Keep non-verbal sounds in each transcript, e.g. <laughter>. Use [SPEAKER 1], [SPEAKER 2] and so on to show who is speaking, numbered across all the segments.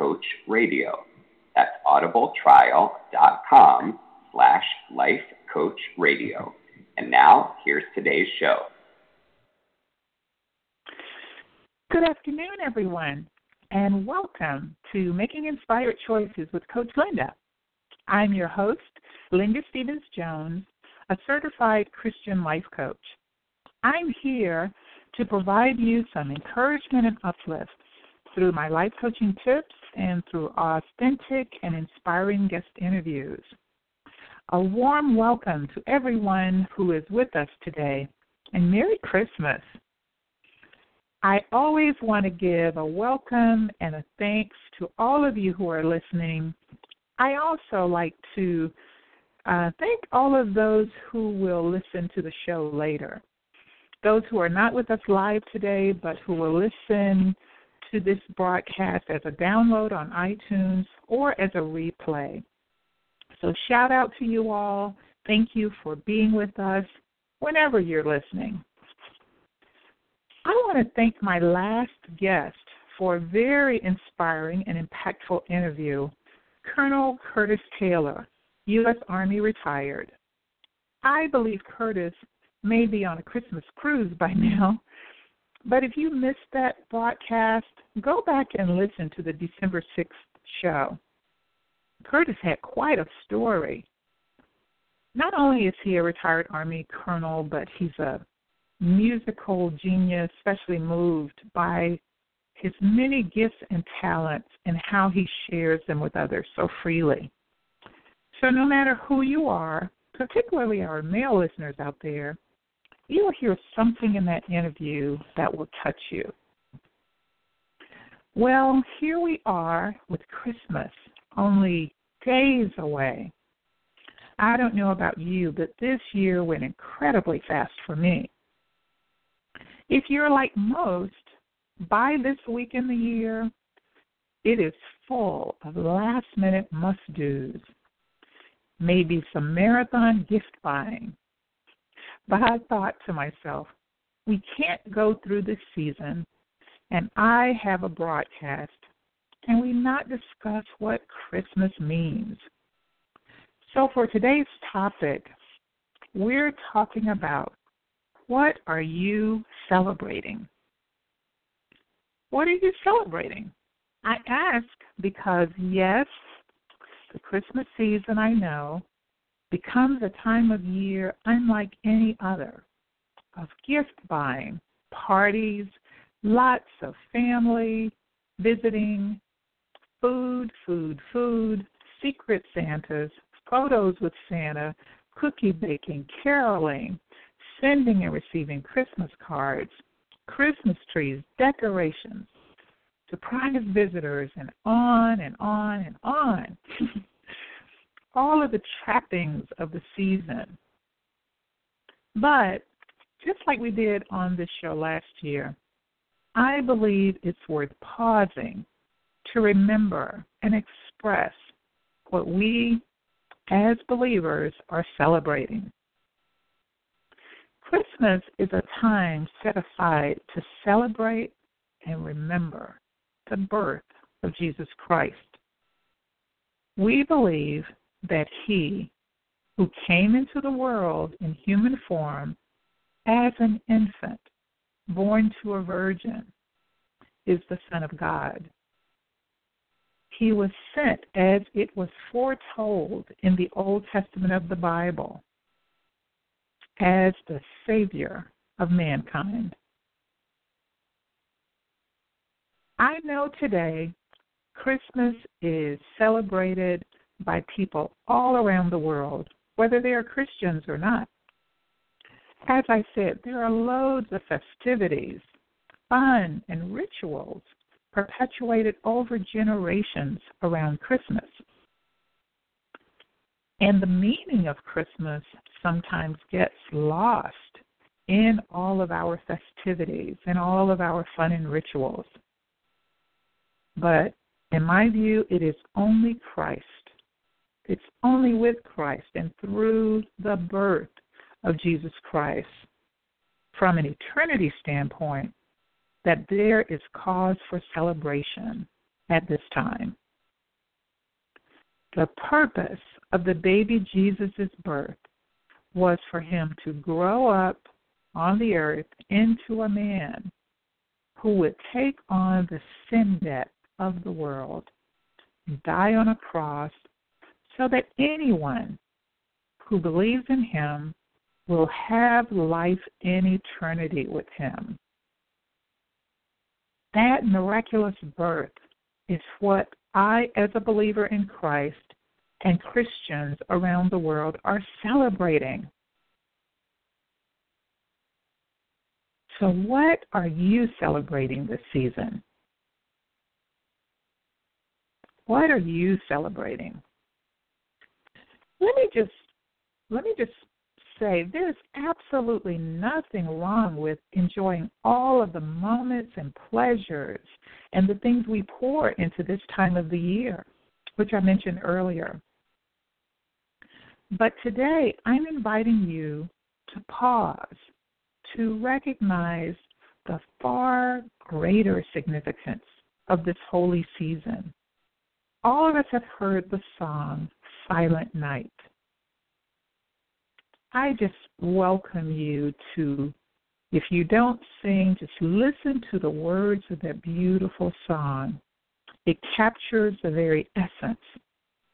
[SPEAKER 1] lifecoachradio. That's audibletrial.com slash lifecoachradio. And now, here's today's show.
[SPEAKER 2] Good afternoon, everyone, and welcome to Making Inspired Choices with Coach Linda. I'm your host, Linda Stephens Jones, a certified Christian life coach. I'm here to provide you some encouragement and uplift through my life coaching tips and through authentic and inspiring guest interviews. A warm welcome to everyone who is with us today, and Merry Christmas. I always want to give a welcome and a thanks to all of you who are listening. I also like to uh, thank all of those who will listen to the show later. Those who are not with us live today, but who will listen to this broadcast as a download on iTunes or as a replay. So, shout out to you all. Thank you for being with us whenever you're listening. I want to thank my last guest for a very inspiring and impactful interview, Colonel Curtis Taylor, U.S. Army retired. I believe Curtis may be on a Christmas cruise by now, but if you missed that broadcast, go back and listen to the December 6th show. Curtis had quite a story. Not only is he a retired Army colonel, but he's a musical genius, especially moved by his many gifts and talents and how he shares them with others so freely. So, no matter who you are, particularly our male listeners out there, you will hear something in that interview that will touch you. Well, here we are with Christmas, only days away. I don't know about you, but this year went incredibly fast for me. If you're like most, by this week in the year, it is full of last minute must do's, maybe some marathon gift buying. But I thought to myself, we can't go through this season and I have a broadcast and we not discuss what Christmas means. So for today's topic, we're talking about what are you celebrating? What are you celebrating? I ask because, yes, the Christmas season, I know, becomes a time of year unlike any other of gift buying, parties, lots of family, visiting, food, food, food, secret Santas, photos with Santa, cookie baking, caroling, sending and receiving Christmas cards, Christmas trees, decorations, surprise visitors, and on and on and on. <laughs> All of the trappings of the season. But just like we did on this show last year, I believe it's worth pausing to remember and express what we as believers are celebrating. Christmas is a time set aside to celebrate and remember the birth of Jesus Christ. We believe that He, who came into the world in human form as an infant, born to a virgin, is the Son of God. He was sent as it was foretold in the Old Testament of the Bible as the Savior of mankind. I know today Christmas is celebrated by people all around the world, whether they are Christians or not. As I said, there are loads of festivities, fun, and rituals perpetuated over generations around Christmas. And the meaning of Christmas sometimes gets lost in all of our festivities and all of our fun and rituals. But in my view, it is only Christ. It's only with Christ and through the birth of Jesus Christ, from an eternity standpoint, that there is cause for celebration at this time. The purpose of the baby Jesus' birth was for him to grow up on the earth into a man who would take on the sin debt of the world die on a cross so that anyone who believes in him will have life in eternity with him. That miraculous birth is what I, as a believer in Christ, and Christians around the world are celebrating. So, what are you celebrating this season? What are you celebrating? Let me just let me just say there's absolutely nothing wrong with enjoying all of the moments and pleasures and the things we pour into this time of the year, which I mentioned earlier. But today, I'm inviting you to pause, to recognize the far greater significance of this holy season. All of us have heard the song Silent Night. I just welcome you to, if you don't sing, just listen to the words of that beautiful song. It captures the very essence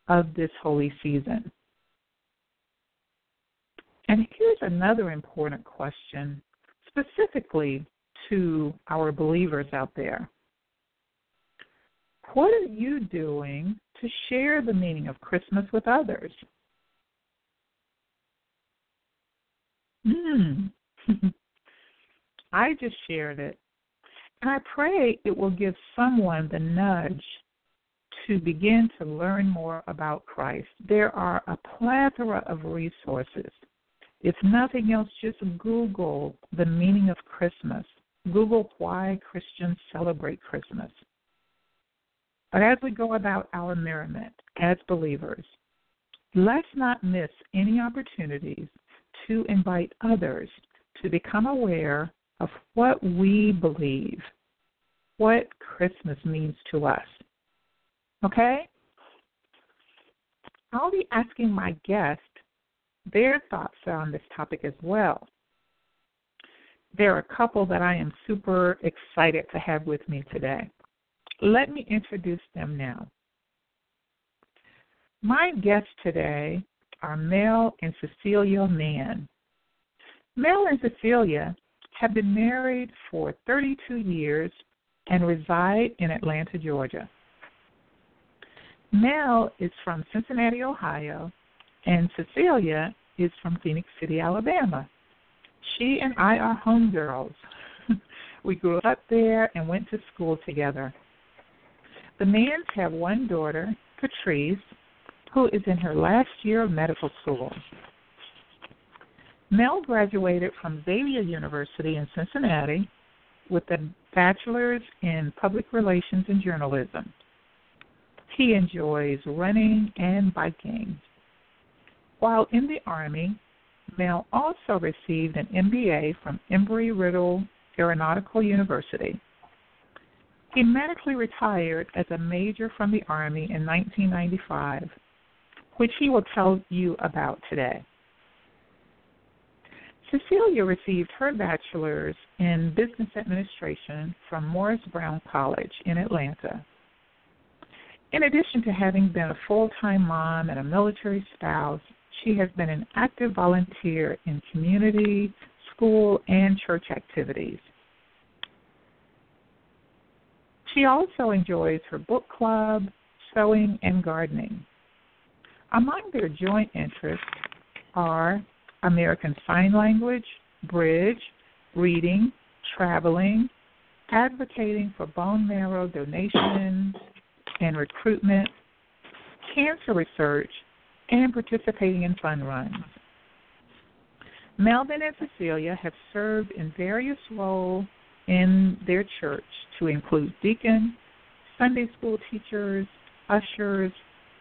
[SPEAKER 2] of this holy season. And here's another important question, specifically to our believers out there. What are you doing to share the meaning of Christmas with others? Hmm. <laughs> I just shared it. And I pray it will give someone the nudge to begin to learn more about Christ. There are a plethora of resources if nothing else, just Google the meaning of Christmas. Google why Christians celebrate Christmas. But as we go about our merriment as believers, let's not miss any opportunities to invite others to become aware of what we believe, what Christmas means to us. Okay? I'll be asking my guest their thoughts on this topic as well. There are a couple that I am super excited to have with me today. Let me introduce them now. My guests today are Mel and Cecelia Mann. Mel and Cecelia have been married for 32 years and reside in Atlanta, Georgia. Mel is from Cincinnati, Ohio, and Cecelia is from Phenix City, Alabama. She and I are homegirls. <laughs> we grew up there and went to school together. The Manns have one daughter, Patrice, who is in her last year of medical school. Mel graduated from Xavier University in Cincinnati with a bachelor's in public relations and journalism. He enjoys running and biking. While in the Army, Mel also received an MBA from Embry Riddle Aeronautical University. He medically retired as a major from the Army in 1995, which he will tell you about today. Cecelia received her bachelor's in business administration from Morris Brown College in Atlanta. In addition to having been a full time mom and a military spouse, she has been an active volunteer in community, school, and church activities. She also enjoys her book club, sewing, and gardening. Among their joint interests are American Sign Language, bridge, reading, traveling, advocating for bone marrow donation and recruitment, cancer research, and participating in fun runs. Melvin and Cecelia have served in various roles in their church to include deacons, Sunday school teachers, ushers,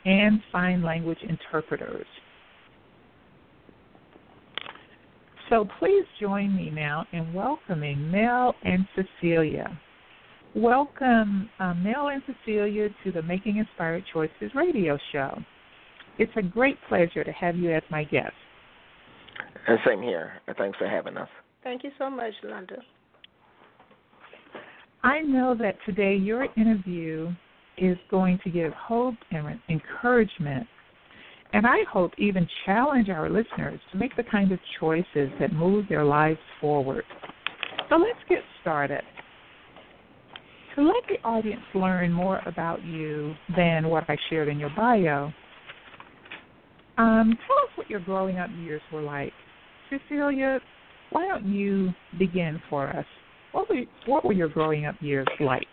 [SPEAKER 2] and sign language interpreters. So please join me now in welcoming Mel and Cecelia. Welcome, uh, Mel and Cecelia, to the Making Inspired Choices radio show. It's a great pleasure to have you as my guest.
[SPEAKER 3] And same here. Thanks for having us.
[SPEAKER 4] Thank you so much, Linda.
[SPEAKER 2] I know that today your interview is going to give hope and encouragement, and I hope even challenge our listeners to make the kind of choices that move their lives forward. So let's get started. To let the audience learn more about you than what I shared in your bio, um, tell us what your growing up years were like. Cecelia, why don't you begin for us? What were what were your growing up years like?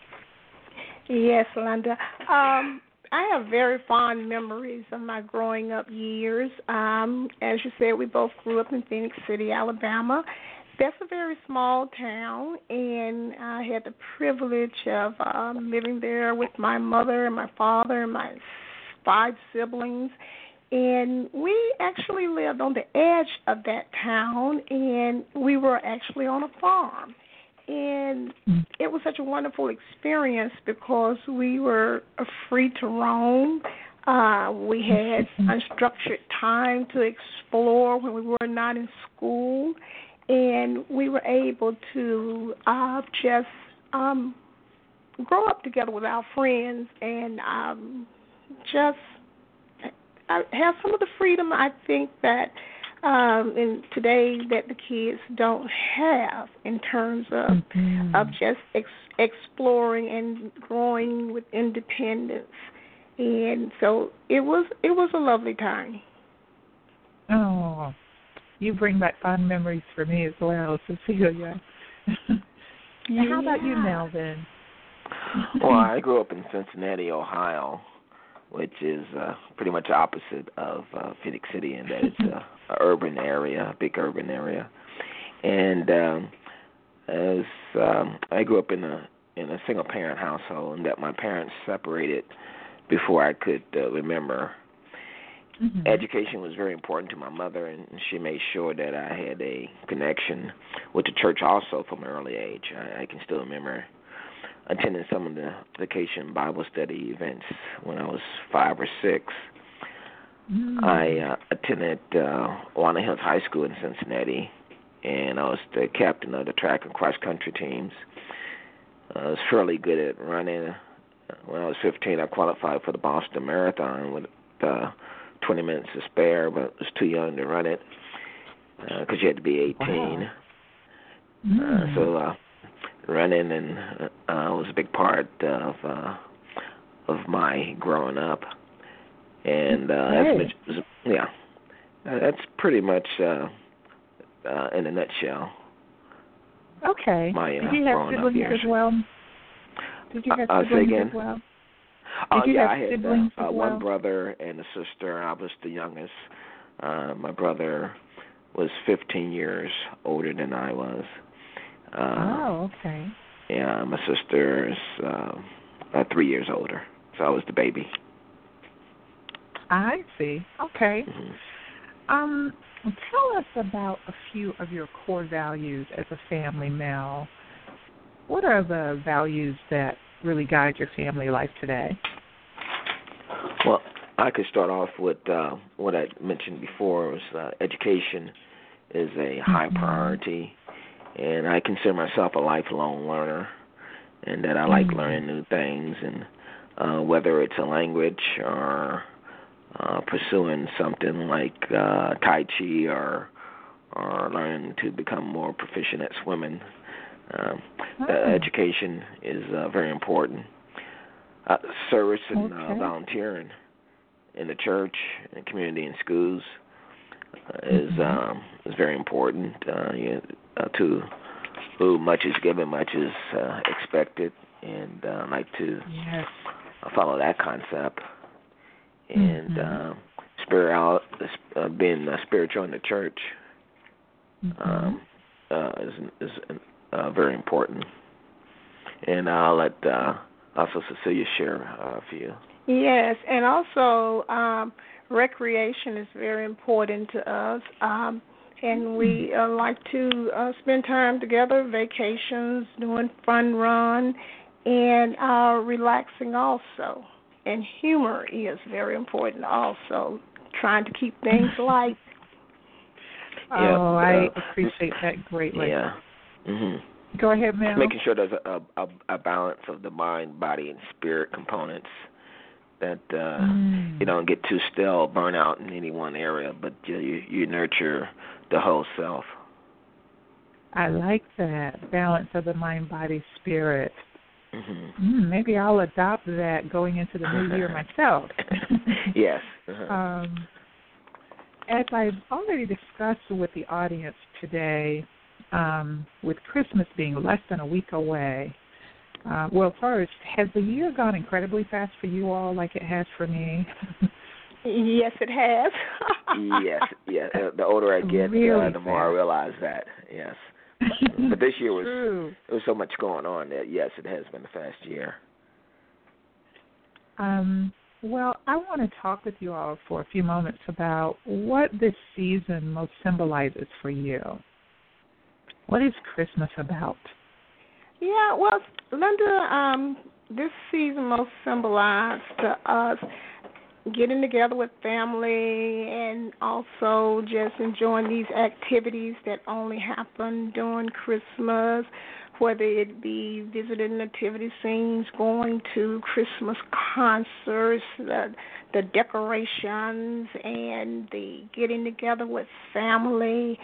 [SPEAKER 4] Yes, Linda. Um, I have very fond memories of my growing up years. Um, as you said, we both grew up in Phenix City, Alabama. That's a very small town, and I had the privilege of um, living there with my mother and my father and my five siblings and we actually lived on the edge of that town and we were actually on a farm and it was such a wonderful experience because we were free to roam. Uh we had unstructured time to explore when we were not in school and we were able to uh just um grow up together with our friends and um just have some of the freedom I think that um in today that the kids don't have in terms of
[SPEAKER 2] mm-hmm.
[SPEAKER 4] of just ex- exploring and growing with independence and so it was it was a lovely time
[SPEAKER 2] oh you bring back fond memories for me as well <laughs> cecelia
[SPEAKER 4] yeah.
[SPEAKER 2] how about you melvin
[SPEAKER 3] well i <laughs> grew up in cincinnati ohio which is uh, pretty much opposite of uh, Phenix City in that it's a, a urban area, a big urban area. And um, as um, I grew up in a in a single parent household, and that my parents separated before I could uh, remember.
[SPEAKER 2] Mm-hmm.
[SPEAKER 3] Education was very important to my mother, and she made sure that I had a connection with the church also from an early age. I, I can still remember attending some of the vacation Bible study events when I was five or six.
[SPEAKER 2] Mm.
[SPEAKER 3] I uh, attended uh, Walnut Hills High School in Cincinnati, and I was the captain of the track and cross country teams. Uh, I was fairly good at running. When I was 15, I qualified for the Boston Marathon with uh, 20 minutes to spare, but I was too young to run it because uh, you had to be 18.
[SPEAKER 2] Wow.
[SPEAKER 3] Uh,
[SPEAKER 2] Mm.
[SPEAKER 3] so uh, running and uh, was a big part of uh, of my growing up. And uh, that's much, yeah, uh, that's pretty much uh, uh, in a nutshell.
[SPEAKER 2] okay
[SPEAKER 3] my, uh,
[SPEAKER 2] did you have siblings
[SPEAKER 3] years.
[SPEAKER 2] as well did you have
[SPEAKER 3] Uh, uh, say
[SPEAKER 2] siblings
[SPEAKER 3] again?
[SPEAKER 2] as well
[SPEAKER 3] Oh
[SPEAKER 2] Did you
[SPEAKER 3] yeah,
[SPEAKER 2] have
[SPEAKER 3] I had
[SPEAKER 2] siblings
[SPEAKER 3] uh, uh,
[SPEAKER 2] as
[SPEAKER 3] one brother and a sister. I was the youngest. Uh, my brother was 15 years older than I was. Uh,
[SPEAKER 2] oh okay
[SPEAKER 3] Yeah, my sister is uh, uh, three years older, so I was the baby.
[SPEAKER 2] I see okay
[SPEAKER 3] hmm
[SPEAKER 2] Um, tell us about a few of your core values as a family, Mel. What are the values that really guide your family life today?
[SPEAKER 3] Well, I could start off with uh, what I mentioned before was uh, education is a high
[SPEAKER 2] Mhm.
[SPEAKER 3] priority, and I consider myself a lifelong learner, and that I like
[SPEAKER 2] Mhm.
[SPEAKER 3] learning new things, and uh, whether it's a language or uh, pursuing something like uh, Tai Chi or or learning to become more proficient at swimming. Um, uh,
[SPEAKER 2] Oh.
[SPEAKER 3] education is uh, very important. Uh, service and uh, volunteering in the church, and community, and schools uh, is
[SPEAKER 2] Mhm.
[SPEAKER 3] um, is very important uh, you, uh, to who much is given, much is uh, expected, and uh, I like to
[SPEAKER 2] yes.
[SPEAKER 3] follow that concept. And
[SPEAKER 2] mm-hmm.
[SPEAKER 3] uh, spiritual, uh, being uh, spiritual in the church
[SPEAKER 2] mm-hmm.
[SPEAKER 3] um, uh, is is uh, very important. And I'll let uh, also Cecelia share uh, for you.
[SPEAKER 4] Yes, and also um, recreation is very important to us. Um, and we uh, like to uh, spend time together, vacations, doing fun run, and uh, relaxing also. And humor is very important also, trying to keep things <laughs> light.
[SPEAKER 2] Oh,
[SPEAKER 3] yeah,
[SPEAKER 2] I
[SPEAKER 3] uh,
[SPEAKER 2] appreciate that greatly.
[SPEAKER 3] Yeah. hmm
[SPEAKER 2] Go ahead, Mel.
[SPEAKER 3] Making sure there's a, a, a balance of the mind, body, and spirit components that uh,
[SPEAKER 2] mm.
[SPEAKER 3] you don't get too still, burn out in any one area, but you, you you nurture the whole self.
[SPEAKER 2] I like that balance of the mind, body, spirit.
[SPEAKER 3] Mm-hmm.
[SPEAKER 2] Mm, maybe I'll adopt that going into the new year <laughs> myself. <laughs>
[SPEAKER 3] yes. Uh-huh.
[SPEAKER 2] Um, as I've already discussed with the audience today, um, with Christmas being less than a week away, uh, well, first, has the year gone incredibly fast for you all, like it has for me? <laughs>
[SPEAKER 4] yes, it has.
[SPEAKER 3] yes, yeah. The older I get,
[SPEAKER 2] really
[SPEAKER 3] uh, the more I realize that. Yes. <laughs> but this year was
[SPEAKER 2] True.
[SPEAKER 3] there was so much going on that yes, it has been a fast year.
[SPEAKER 2] Um, well, I want to talk with you all for a few moments about what this season most symbolizes for you. What is Christmas about?
[SPEAKER 4] Yeah, well, Linda, um, this season most symbolized to us getting together with family and also just enjoying these activities that only happen during Christmas, whether it be visiting nativity scenes, going to Christmas concerts, the, the decorations, and the getting together with family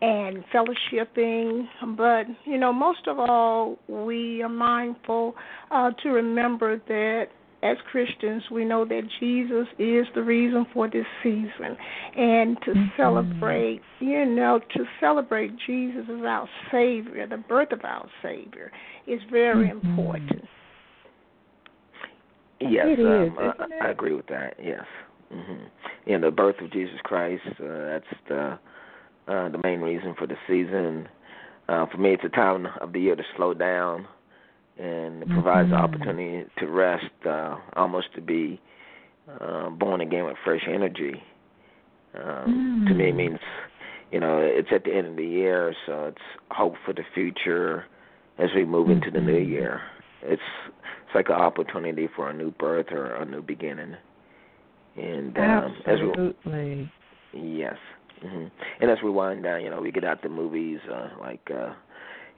[SPEAKER 4] and fellowshipping. But, you know, most of all, we are mindful uh, to remember that as Christians, we know that Jesus is the reason for this season, and to
[SPEAKER 2] mm-hmm.
[SPEAKER 4] celebrate, you know, to celebrate Jesus as our Savior, the birth of our Savior, is very
[SPEAKER 2] mm-hmm.
[SPEAKER 4] important.
[SPEAKER 3] Yes,
[SPEAKER 2] it
[SPEAKER 3] um,
[SPEAKER 2] is,
[SPEAKER 3] I, I, agree with that. Yes, mm-hmm. and the birth of Jesus Christ. Uh, that's the uh, the main reason for the season. Uh, for me, it's a time of the year to slow down, and it provides
[SPEAKER 2] mm-hmm.
[SPEAKER 3] the opportunity to rest, uh, almost to be uh, born again with fresh energy. Um,
[SPEAKER 2] mm.
[SPEAKER 3] To me, it means you know it's at the end of the year, so it's hope for the future as we move into the new
[SPEAKER 2] Mm-hmm.
[SPEAKER 3] year. It's it's like an opportunity for a new birth or a new beginning. And um,
[SPEAKER 2] absolutely,
[SPEAKER 3] as we, yes. Mm-hmm. And as we wind down, you know, we get out the movies uh, like, uh,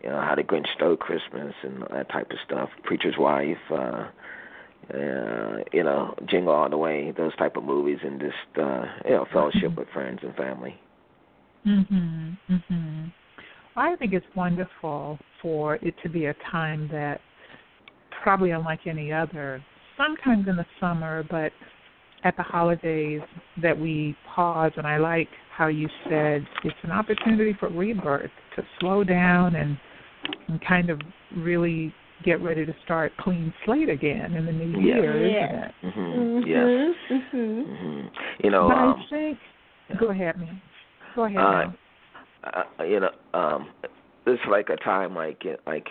[SPEAKER 3] you know, How the Grinch Stole Christmas and that type of stuff. Preacher's Wife, uh, uh, you know, Jingle All the Way, those type of movies, and just uh, you know, fellowship with friends and family.
[SPEAKER 2] Mhm. Mhm. I think it's wonderful for it to be a time that probably unlike any other. Sometimes in the summer, but at the holidays that we pause and I like how you said it's an opportunity for rebirth to slow down and and kind of really get ready to start clean slate again in the new
[SPEAKER 3] Yes.
[SPEAKER 2] year,
[SPEAKER 4] Yes.
[SPEAKER 2] isn't it?
[SPEAKER 3] Mm-hmm. Yes.
[SPEAKER 4] Mhm.
[SPEAKER 3] Mm-hmm. You know,
[SPEAKER 2] but
[SPEAKER 3] um,
[SPEAKER 2] I think
[SPEAKER 3] yeah.
[SPEAKER 2] go ahead, man. Go ahead.
[SPEAKER 3] Uh,
[SPEAKER 2] Mel.
[SPEAKER 3] uh, you know, um, it's like a time like like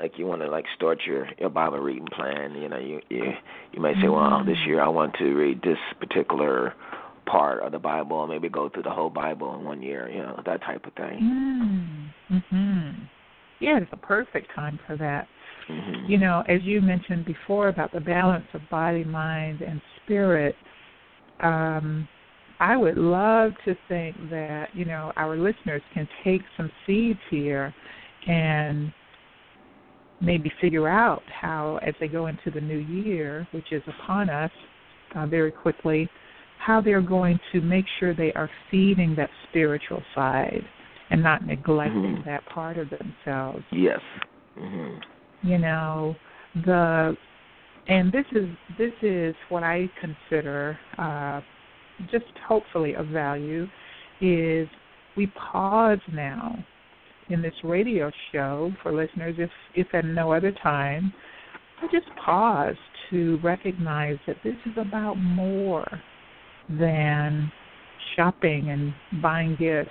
[SPEAKER 3] like you want to like start your your Bible reading plan. You know, you you you may say, well, this year I want to read this particular part of the Bible, or maybe go through the whole Bible in one year. You know, that type of thing.
[SPEAKER 2] Mm. Mhm. Yeah, it's a perfect time for that.
[SPEAKER 3] Mm-hmm.
[SPEAKER 2] You know, as you mentioned before about the balance of body, mind, and spirit, um, I would love to think that, you know, our listeners can take some seeds here and maybe figure out how, as they go into the new year, which is upon us uh, very quickly, how they're going to make sure they are feeding that spiritual side and not neglecting
[SPEAKER 3] Mhm.
[SPEAKER 2] that part of themselves
[SPEAKER 3] Yes. hmm
[SPEAKER 2] you know the and this is this is what i consider uh just hopefully of value is we pause now in this radio show for listeners, if if at no other time, I just pause to recognize that this is about more than shopping and buying gifts,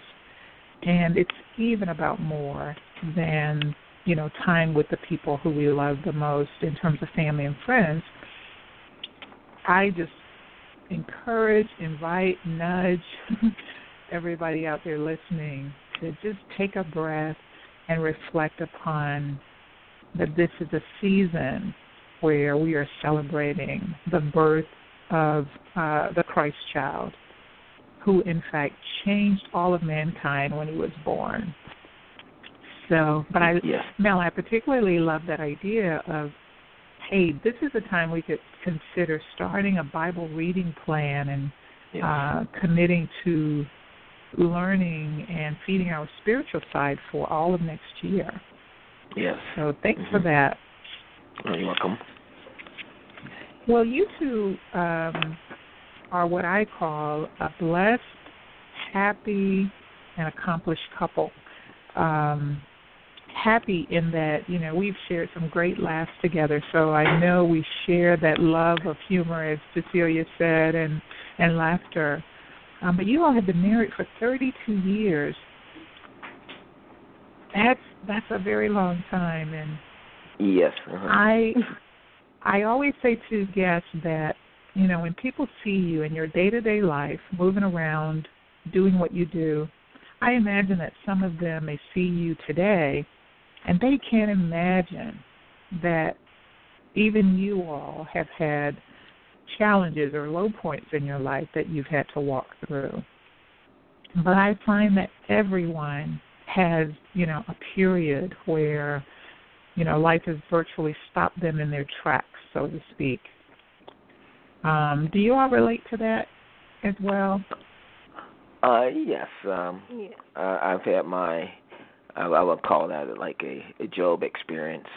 [SPEAKER 2] and it's even about more than you know time with the people who we love the most in terms of family and friends. I just encourage, invite, nudge <laughs> everybody out there listening to just take a breath and reflect upon that this is a season where we are celebrating the birth of uh, the Christ child, who in fact changed all of mankind when he was born. So, but I,
[SPEAKER 3] yes.
[SPEAKER 2] Mel, I particularly love that idea of, hey, this is a time we could consider starting a Bible reading plan and
[SPEAKER 3] Yes.
[SPEAKER 2] uh, committing to learning and feeding our spiritual side for all of next year.
[SPEAKER 3] yes.
[SPEAKER 2] So thanks for
[SPEAKER 3] Mhm.
[SPEAKER 2] that.
[SPEAKER 3] Oh, you're welcome.
[SPEAKER 2] Well, you two um, are what I call a blessed, happy, and accomplished couple. Um, happy in that you know we've shared some great laughs together, so I know we share that love of humor, as Cecelia said, and and laughter. Um, but you all have been married for 32 years. That's that's a very long time, and
[SPEAKER 3] Yes. Uh-huh.
[SPEAKER 2] I I always say to guests that you know when people see you in your day to day life, moving around, doing what you do, I imagine that some of them may see you today, and they can't imagine that even you all have had challenges or low points in your life that you've had to walk through. But I find that everyone has, you know, a period where you know, life has virtually stopped them in their tracks, so to speak. Um, do you all relate to that as well?
[SPEAKER 3] Uh, yes. Um,
[SPEAKER 4] Yeah.
[SPEAKER 3] uh, I've had my, I, I would call that like a, a Job experience,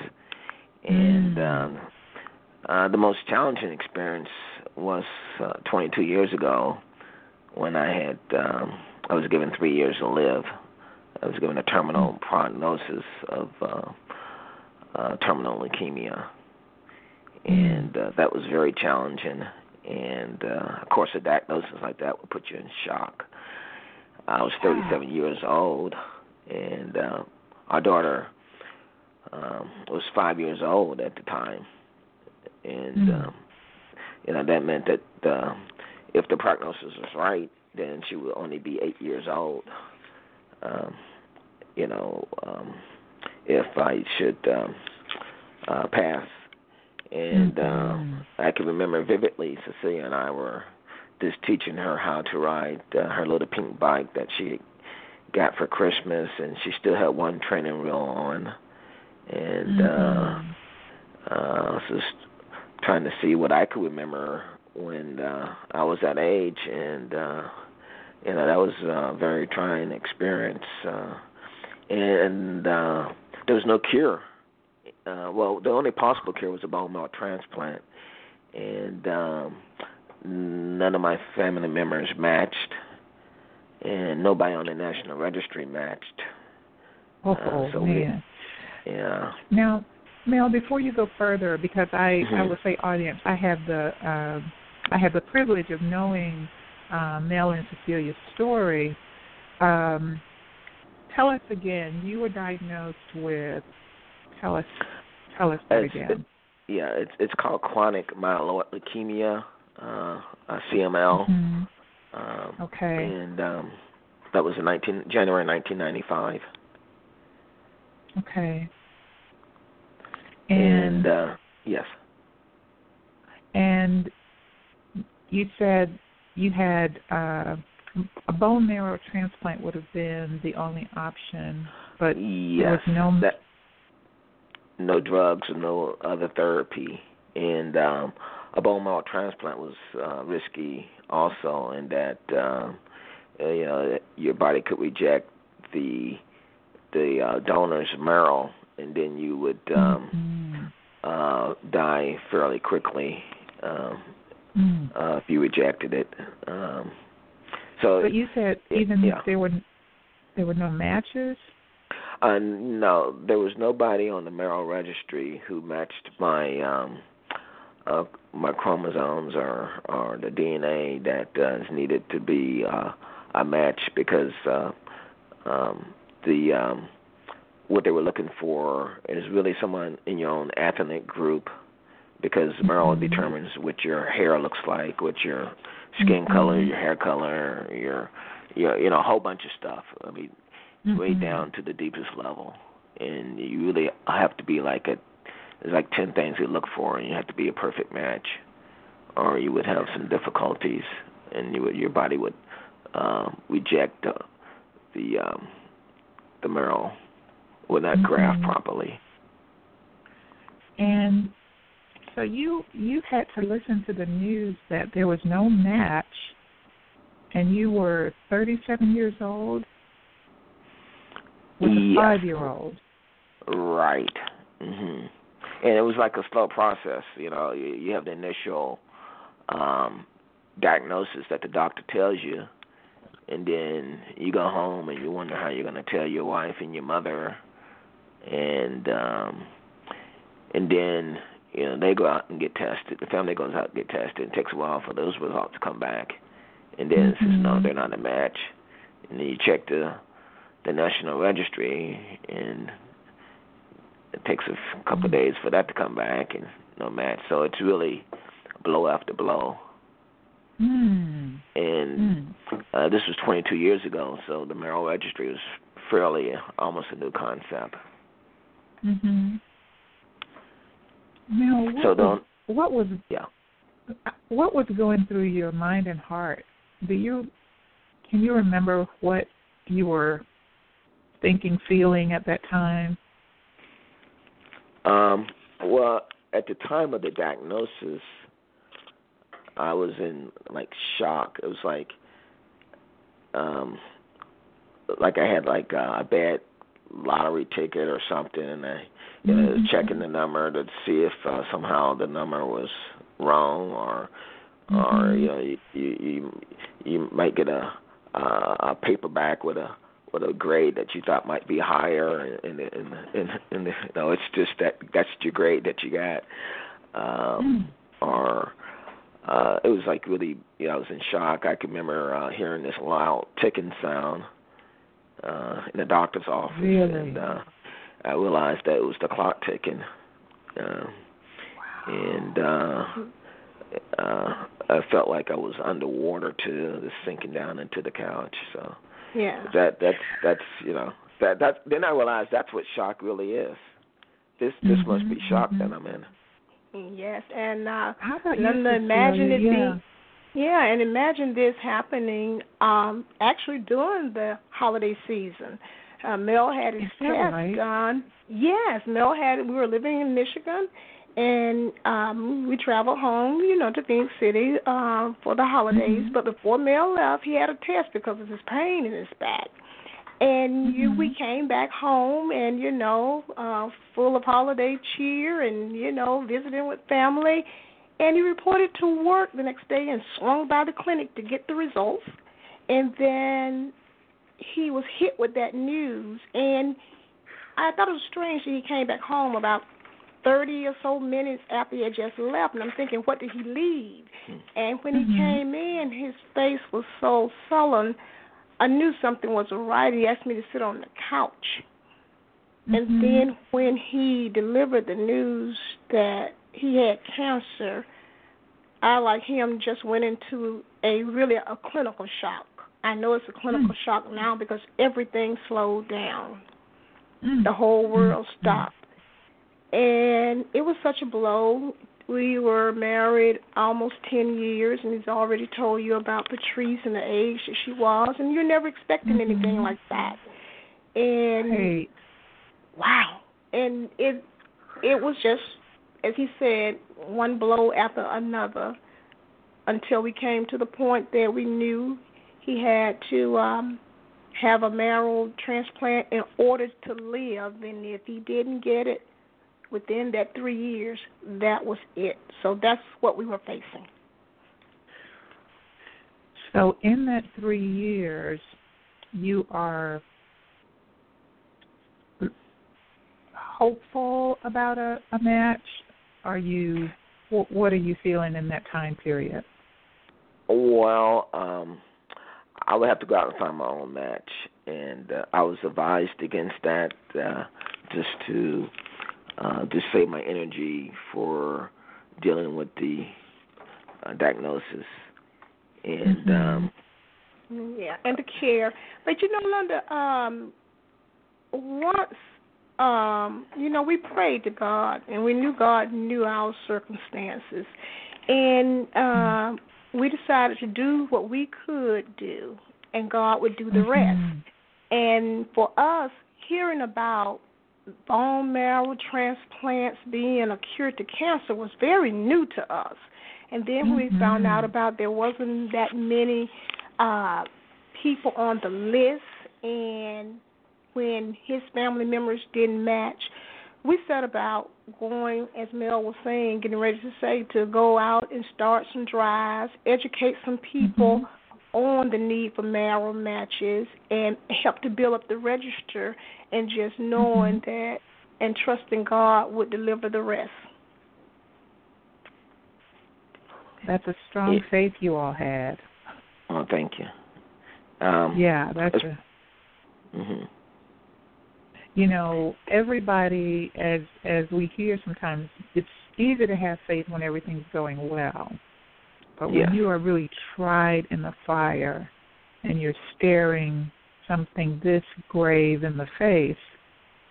[SPEAKER 3] and
[SPEAKER 2] Mm.
[SPEAKER 3] um, uh, the most challenging experience was uh, 22 years ago when I had, um, I was given three years to live. I was given a terminal prognosis of uh, uh, terminal leukemia, and uh, that was very challenging. And uh, of course, a diagnosis like that would put you in shock. I was 37 years old, and uh, our daughter um, was five years old at the time, and
[SPEAKER 2] Mm.
[SPEAKER 3] um, you know that meant that uh, if the prognosis was right, then she would only be eight years old. Um, you know, um, if I should um, uh, pass, and um,
[SPEAKER 2] Mhm.
[SPEAKER 3] I can remember vividly Cecelia and I were just teaching her how to ride uh, her little pink bike that she got for Christmas, and she still had one training wheel on, and uh,
[SPEAKER 2] Mhm.
[SPEAKER 3] uh, I was just trying to see what I could remember when uh, I was that age, and uh, you know that was a very trying experience, uh, and uh, there was no cure. Uh, well, the only possible cure was a bone marrow transplant, and um, none of my family members matched, and nobody on the national registry matched.
[SPEAKER 2] oh
[SPEAKER 3] uh, so we-
[SPEAKER 2] man.
[SPEAKER 3] Yeah.
[SPEAKER 2] Now, Mel, before you go further, because I, I
[SPEAKER 3] Mhm.
[SPEAKER 2] would say audience, I have the um I have the privilege of knowing uh, Mel and Cecelia's story. Um, tell us again. You were diagnosed with. Tell us. Tell us that
[SPEAKER 3] It's-
[SPEAKER 2] again.
[SPEAKER 3] Yeah, it's it's called chronic myeloid leukemia, uh, uh CML.
[SPEAKER 2] Mhm.
[SPEAKER 3] Um,
[SPEAKER 2] Okay.
[SPEAKER 3] And um, that was in 19 January 1995.
[SPEAKER 2] Okay.
[SPEAKER 3] And,
[SPEAKER 2] And
[SPEAKER 3] uh, yes,
[SPEAKER 2] and you said you had uh, a bone marrow transplant would have been the only option, but there
[SPEAKER 3] yes,
[SPEAKER 2] was no
[SPEAKER 3] that no drugs or no other therapy, and um, a bone marrow transplant was uh, risky also, in that um, uh, you know your body could reject the the uh, donor's marrow, and then you would um,
[SPEAKER 2] Mhm.
[SPEAKER 3] uh, die fairly quickly um,
[SPEAKER 2] Mm.
[SPEAKER 3] uh, if you rejected it. Um, so
[SPEAKER 2] But you said
[SPEAKER 3] yeah,
[SPEAKER 2] even
[SPEAKER 3] yeah.
[SPEAKER 2] there were there were no matches.
[SPEAKER 3] Uh, no, there was nobody on the marrow registry who matched my um, uh, my chromosomes or or the DNA that uh, is needed to be uh, a match because uh, um, the um, what they were looking for is really someone in your own ethnic group because marrow mm-hmm. determines what your hair looks like, what your skin mm-hmm. color, your hair color, your your you know a whole bunch of stuff. I mean, mm-hmm. way down to the deepest level, and you really have to be like a. There's like ten things you look for, and you have to be a perfect match, or you would have some difficulties, and you would your body would uh, reject uh, the um, the marrow would not mm-hmm. graft properly.
[SPEAKER 2] And so you you had to listen to the news that there was no match, and you were 37 years old with a five-year-old.
[SPEAKER 3] Right. Mhm. And it was like a slow process. You know, you, you have the initial um diagnosis that the doctor tells you, and then you go home and you wonder how you're going to tell your wife and your mother, and um and then you know, they go out and get tested. The family goes out and get tested. It takes a while for those results to come back. And then mm-hmm. says, no, they're not a match. And then you check the the national registry, and it takes a couple of days for that to come back, and no match. So it's really blow after blow.
[SPEAKER 2] Mm.
[SPEAKER 3] And mm. Uh, this was 22 years ago, so the Marrow Registry was fairly uh, almost a new concept.
[SPEAKER 2] Mhm. Now, what
[SPEAKER 3] so
[SPEAKER 2] was, what was
[SPEAKER 3] yeah
[SPEAKER 2] what was going through your mind and heart? Do you can you remember what you were thinking, feeling at that time?
[SPEAKER 3] Um, well, at the time of the diagnosis, I was in like shock. It was like, um, like I had like a bad lottery ticket or something, and I you know, mm-hmm. checking the number to see if uh, somehow the number was wrong or mm-hmm. or you know you you you, you might get a uh, a paperback with a with a grade that you thought might be higher in the in the, in, in the you know it's just that that's your grade that you got um mm. or uh it was like really you know I was in shock I can remember uh hearing this loud ticking sound uh in the doctor's office
[SPEAKER 2] really?
[SPEAKER 3] and uh I realized that it was the clock ticking. Uh,
[SPEAKER 2] wow.
[SPEAKER 3] And uh, uh, I felt like I was underwater to just sinking down into the couch. So
[SPEAKER 4] yeah,
[SPEAKER 3] that that's that's you know that that then I realized that's what shock really is. This this mm-hmm, must be shock
[SPEAKER 2] mm-hmm.
[SPEAKER 3] that I'm in.
[SPEAKER 4] Yes, and uh,
[SPEAKER 2] How about
[SPEAKER 4] you, imagine it
[SPEAKER 2] yeah.
[SPEAKER 4] being yeah, and imagine this happening um actually during the holiday season. Uh, Mel had his test
[SPEAKER 2] right?
[SPEAKER 4] done. Yes, Mel had. We were living in Michigan, and um we traveled home, you know, to Phenix City uh, for the holidays.
[SPEAKER 2] Mm-hmm.
[SPEAKER 4] But before Mel left, he had a test because of his pain in his back. And
[SPEAKER 2] mm-hmm.
[SPEAKER 4] you, we came back home, and you know, uh, full of holiday cheer, and you know, visiting with family. And he reported to work the next day and swung by the clinic to get the results. And then he was hit with that news, and I thought it was strange that he came back home about thirty or so minutes after he had just left, and I'm thinking, what did he leave? And when
[SPEAKER 2] mm-hmm.
[SPEAKER 4] he came in, his face was so sullen. I knew something was right. He asked me to sit on the couch.
[SPEAKER 2] Mm-hmm.
[SPEAKER 4] And then when he delivered the news that he had cancer, I, like him, just went into a really a clinical shock. I know it's a clinical mm. shock now because everything slowed down.
[SPEAKER 2] Mm.
[SPEAKER 4] The whole world
[SPEAKER 2] mm.
[SPEAKER 4] stopped. And it was such a blow. We were married almost 10 years, and he's already told you about Patrice and the age that she was, and you're never expecting
[SPEAKER 2] mm-hmm.
[SPEAKER 4] anything like that. And
[SPEAKER 2] right.
[SPEAKER 4] wow. And it it was just as he said, one blow after another until we came to the point that we knew he had to um, have a marrow transplant in order to live, and if he didn't get it within that three years, that was it. So that's what we were facing.
[SPEAKER 2] So in that three years, you are hopeful about a, a match? Are you what, what are you feeling in that time period?
[SPEAKER 3] Well, um, I would have to go out and find my own match, and uh, I was advised against that, uh, just to uh, just save my energy for dealing with the uh, diagnosis, and
[SPEAKER 2] mm-hmm.
[SPEAKER 3] um,
[SPEAKER 4] yeah, and the care. But you know, Linda, um, once um, you know, we prayed to God, and we knew God knew our circumstances, and uh, we decided to do what we could do, and God would do the
[SPEAKER 2] mm-hmm.
[SPEAKER 4] rest. And for us, hearing about bone marrow transplants being a cure to cancer was very new to us. And then mm-hmm. we found out about there wasn't that many uh people on the list and when his family members didn't match, we set about going, as Mel was saying, getting ready to say, to go out and start some drives, educate some people mm-hmm. On the need for marrow matches, and help to build up the register, and just knowing mm-hmm. that and trusting God would deliver the rest.
[SPEAKER 2] That's a strong yeah. faith you all had.
[SPEAKER 3] Oh, thank you. Um,
[SPEAKER 2] yeah, that's a.
[SPEAKER 3] Mm-hmm
[SPEAKER 2] you know, everybody as as we hear sometimes it's easy to have faith when everything's going well. But when you are really tried in the fire and you're staring something this grave in the face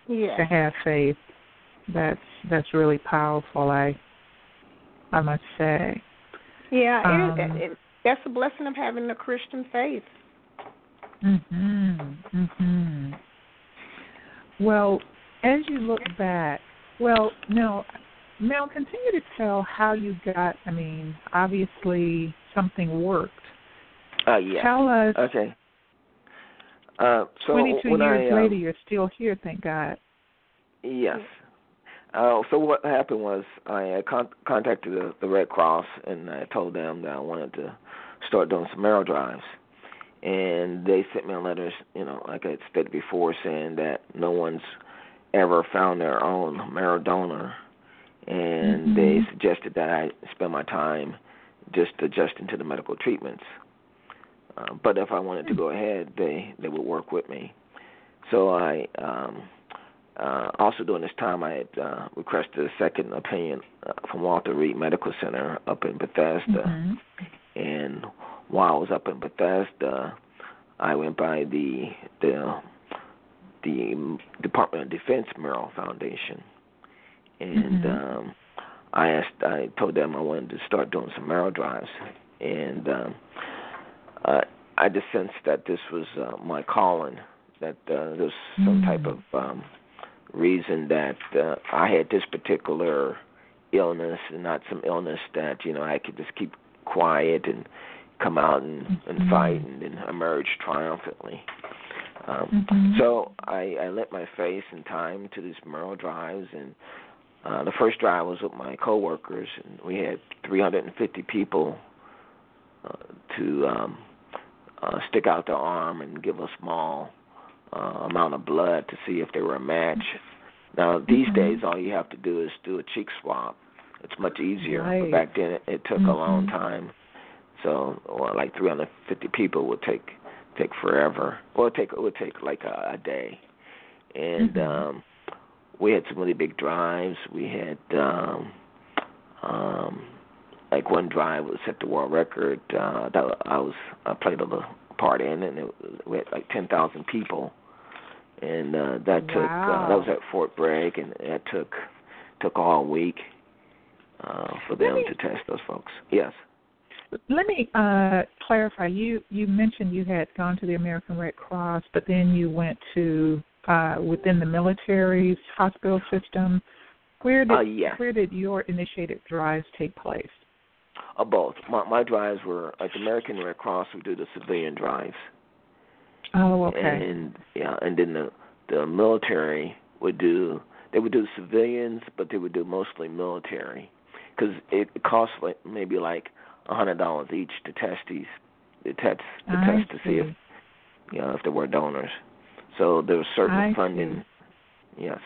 [SPEAKER 4] yes.
[SPEAKER 2] to have faith, that's that's really powerful, I I must say.
[SPEAKER 4] Yeah,
[SPEAKER 2] um,
[SPEAKER 4] it, it, that's the blessing of having a Christian faith.
[SPEAKER 2] Mhm. Mhm. Well, as you look back, well, no, Mel, continue to tell how you got. I mean, obviously something worked.
[SPEAKER 3] Uh, yeah.
[SPEAKER 2] Tell us.
[SPEAKER 3] Okay. Uh, so
[SPEAKER 2] 22
[SPEAKER 3] when
[SPEAKER 2] years
[SPEAKER 3] I, um,
[SPEAKER 2] later, you're still here. Thank God.
[SPEAKER 3] Yes. Uh, so what happened was I con- contacted the, the Red Cross and I told them that I wanted to start doing some marrow drives and they sent me a letter, you know, like I stated before, saying that no one's ever found their own marrow donor, and
[SPEAKER 2] mm-hmm.
[SPEAKER 3] they suggested that I spend my time just adjusting to the medical treatments. Uh, but if I wanted to go ahead, they they would work with me. So I um, uh, also during this time I had uh, requested a second opinion uh, from Walter Reed Medical Center up in Bethesda,
[SPEAKER 2] mm-hmm.
[SPEAKER 3] and while I was up in Bethesda, I went by the the the Department of Defense Marrow Foundation, and
[SPEAKER 2] mm-hmm.
[SPEAKER 3] um, I asked, I told them I wanted to start doing some marrow drives, and um, uh, I just sensed that this was uh, my calling, that uh, there's some
[SPEAKER 2] mm-hmm.
[SPEAKER 3] type of um, reason that uh, I had this particular illness and not some illness that you know I could just keep quiet and come out and, and
[SPEAKER 2] mm-hmm.
[SPEAKER 3] fight and then emerge triumphantly. Um,
[SPEAKER 2] mm-hmm.
[SPEAKER 3] So I, I lent my face and time to these marrow drives, and uh, the first drive was with my coworkers, and we had 350 people uh, to um, uh, stick out their arm and give a small uh, amount of blood to see if they were a match. Now these
[SPEAKER 2] mm-hmm.
[SPEAKER 3] days, all you have to do is do a cheek swab. It's much easier.
[SPEAKER 2] Right.
[SPEAKER 3] But back then, it, it took
[SPEAKER 2] mm-hmm.
[SPEAKER 3] a long time so, or like 350 people would take take forever. Well, it take it would take like a, a day, and
[SPEAKER 2] mm-hmm.
[SPEAKER 3] um, we had some really big drives. We had um, um, like one drive was set the world record. Uh, that I was I played a little part in, and it, we had like 10,000 people, and uh, that took uh, that was at Fort Bragg, and that took took all week uh, for them
[SPEAKER 2] me,
[SPEAKER 3] to test those folks. Yes.
[SPEAKER 2] Let me uh, clarify. You you mentioned you had gone to the American Red Cross, but then you went to uh, within the military's hospital system. Where did
[SPEAKER 3] uh,
[SPEAKER 2] where did your initiated drives take place?
[SPEAKER 3] Uh, both. My, my drives were like the American Red Cross would do the civilian drives.
[SPEAKER 2] Oh, okay.
[SPEAKER 3] And yeah, and then the the military would do they would do civilians, but they would do mostly military because it costs like maybe like a hundred dollars each to test these the test the
[SPEAKER 2] I
[SPEAKER 3] test to see. if you know if there were donors. So there was certain
[SPEAKER 2] I
[SPEAKER 3] funding.
[SPEAKER 2] See.
[SPEAKER 3] Yes.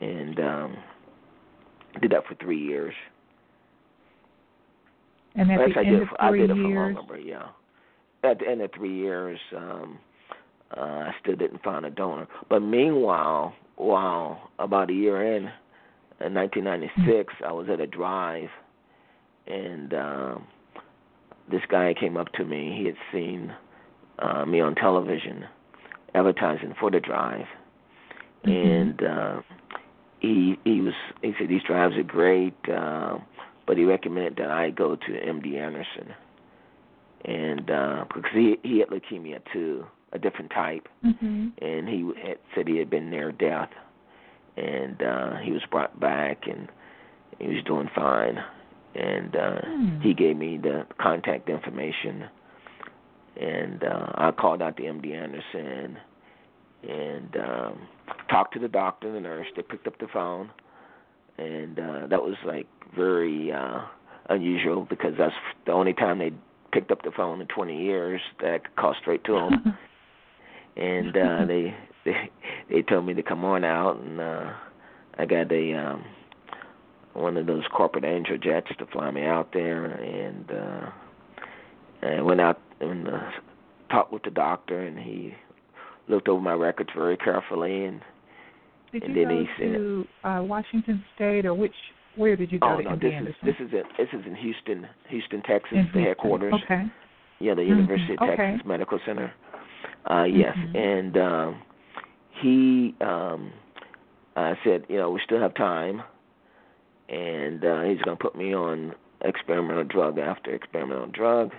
[SPEAKER 3] and um, did that for three years.
[SPEAKER 2] And at
[SPEAKER 3] Actually,
[SPEAKER 2] the
[SPEAKER 3] I
[SPEAKER 2] end
[SPEAKER 3] did,
[SPEAKER 2] of
[SPEAKER 3] for, I
[SPEAKER 2] three
[SPEAKER 3] did it for
[SPEAKER 2] years,
[SPEAKER 3] longer, but yeah. At the end of three years, um, uh, I still didn't find a donor. But meanwhile, while about a year in, in 1996, I was at a drive, and um, this guy came up to me. He had seen uh, me on television advertising for the drive,
[SPEAKER 2] Mhm.
[SPEAKER 3] and uh, he he was he said these drives are great, uh, but he recommended that I go to MD Anderson, and uh, because he he had leukemia too, a different type,
[SPEAKER 2] Mhm.
[SPEAKER 3] and he had said he had been near death, and uh, he was brought back and he was doing fine, and uh,
[SPEAKER 2] Hmm.
[SPEAKER 3] he gave me the contact information, and uh, I called out to MD Anderson and um, talked to the doctor and the nurse. They picked up the phone, and uh, that was like very uh, unusual because that's the only time they picked up the phone in 20 years that I could call straight to them. <laughs> and uh, <laughs> they they they told me to come on out, and uh, I got a um, one of those corporate angel jets to fly me out there, and uh, and went out and uh, talked with the doctor, and he looked over my records very carefully, and
[SPEAKER 2] Did
[SPEAKER 3] and
[SPEAKER 2] you
[SPEAKER 3] then
[SPEAKER 2] go
[SPEAKER 3] he said-
[SPEAKER 2] to uh, Washington State, or which? Where did you go
[SPEAKER 3] oh
[SPEAKER 2] to
[SPEAKER 3] no,
[SPEAKER 2] MD
[SPEAKER 3] this is this is in this is in Houston, Houston, Texas,
[SPEAKER 2] In
[SPEAKER 3] the
[SPEAKER 2] Houston.
[SPEAKER 3] headquarters.
[SPEAKER 2] Okay.
[SPEAKER 3] Yeah, the
[SPEAKER 2] Mhm.
[SPEAKER 3] University of
[SPEAKER 2] Okay.
[SPEAKER 3] Texas Medical Center. Uh yes,
[SPEAKER 2] Mhm.
[SPEAKER 3] and um he um uh said, you know, we still have time and uh he's going to put me on experimental drug after experimental drug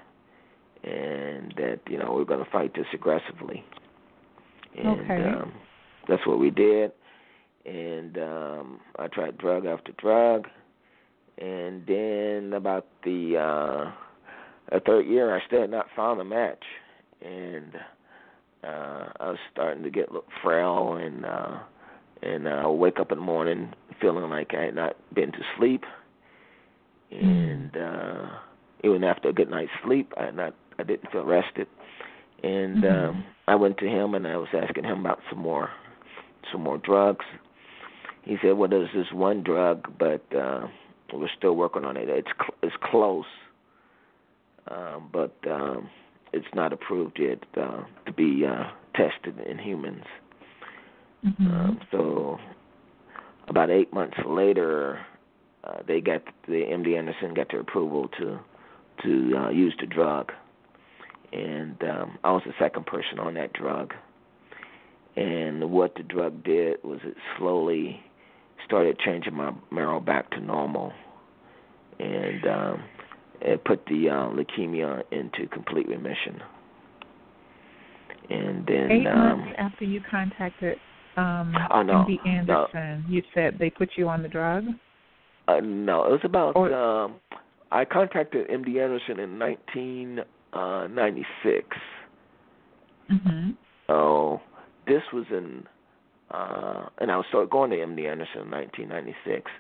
[SPEAKER 3] and that, you know, we're going to fight this aggressively. And
[SPEAKER 2] Okay.
[SPEAKER 3] um that's what we did. And um I tried drug after drug and then about the uh a third year I still had not found a match and uh I was starting to get frail and uh and uh, I would wake up in the morning feeling like I had not been to sleep and uh even after a good night's sleep I had not I didn't feel rested and
[SPEAKER 2] Mhm.
[SPEAKER 3] um I went to him and I was asking him about some more some more drugs. He said, "Well, there's this one drug, but uh we're still working on it. It's cl- it's close, um, but um, it's not approved yet uh, to be uh, tested in humans.
[SPEAKER 2] Mhm.
[SPEAKER 3] Um, so about eight months later, uh, they got the MD Anderson got their approval to to uh, use the drug, and um, I was the second person on that drug. And what the drug did was it slowly started changing my marrow back to normal, and um, it put the uh, leukemia into complete remission. And then
[SPEAKER 2] Eight
[SPEAKER 3] um,
[SPEAKER 2] months after you contacted um,
[SPEAKER 3] Oh, no,
[SPEAKER 2] MD Anderson, you said they put you on the drug.
[SPEAKER 3] Uh, no, it was about.
[SPEAKER 2] Or-
[SPEAKER 3] um, I contacted MD Anderson in 1996.
[SPEAKER 2] Mhm.
[SPEAKER 3] Oh, this was in, uh, and I was started going to MD Anderson in 1996.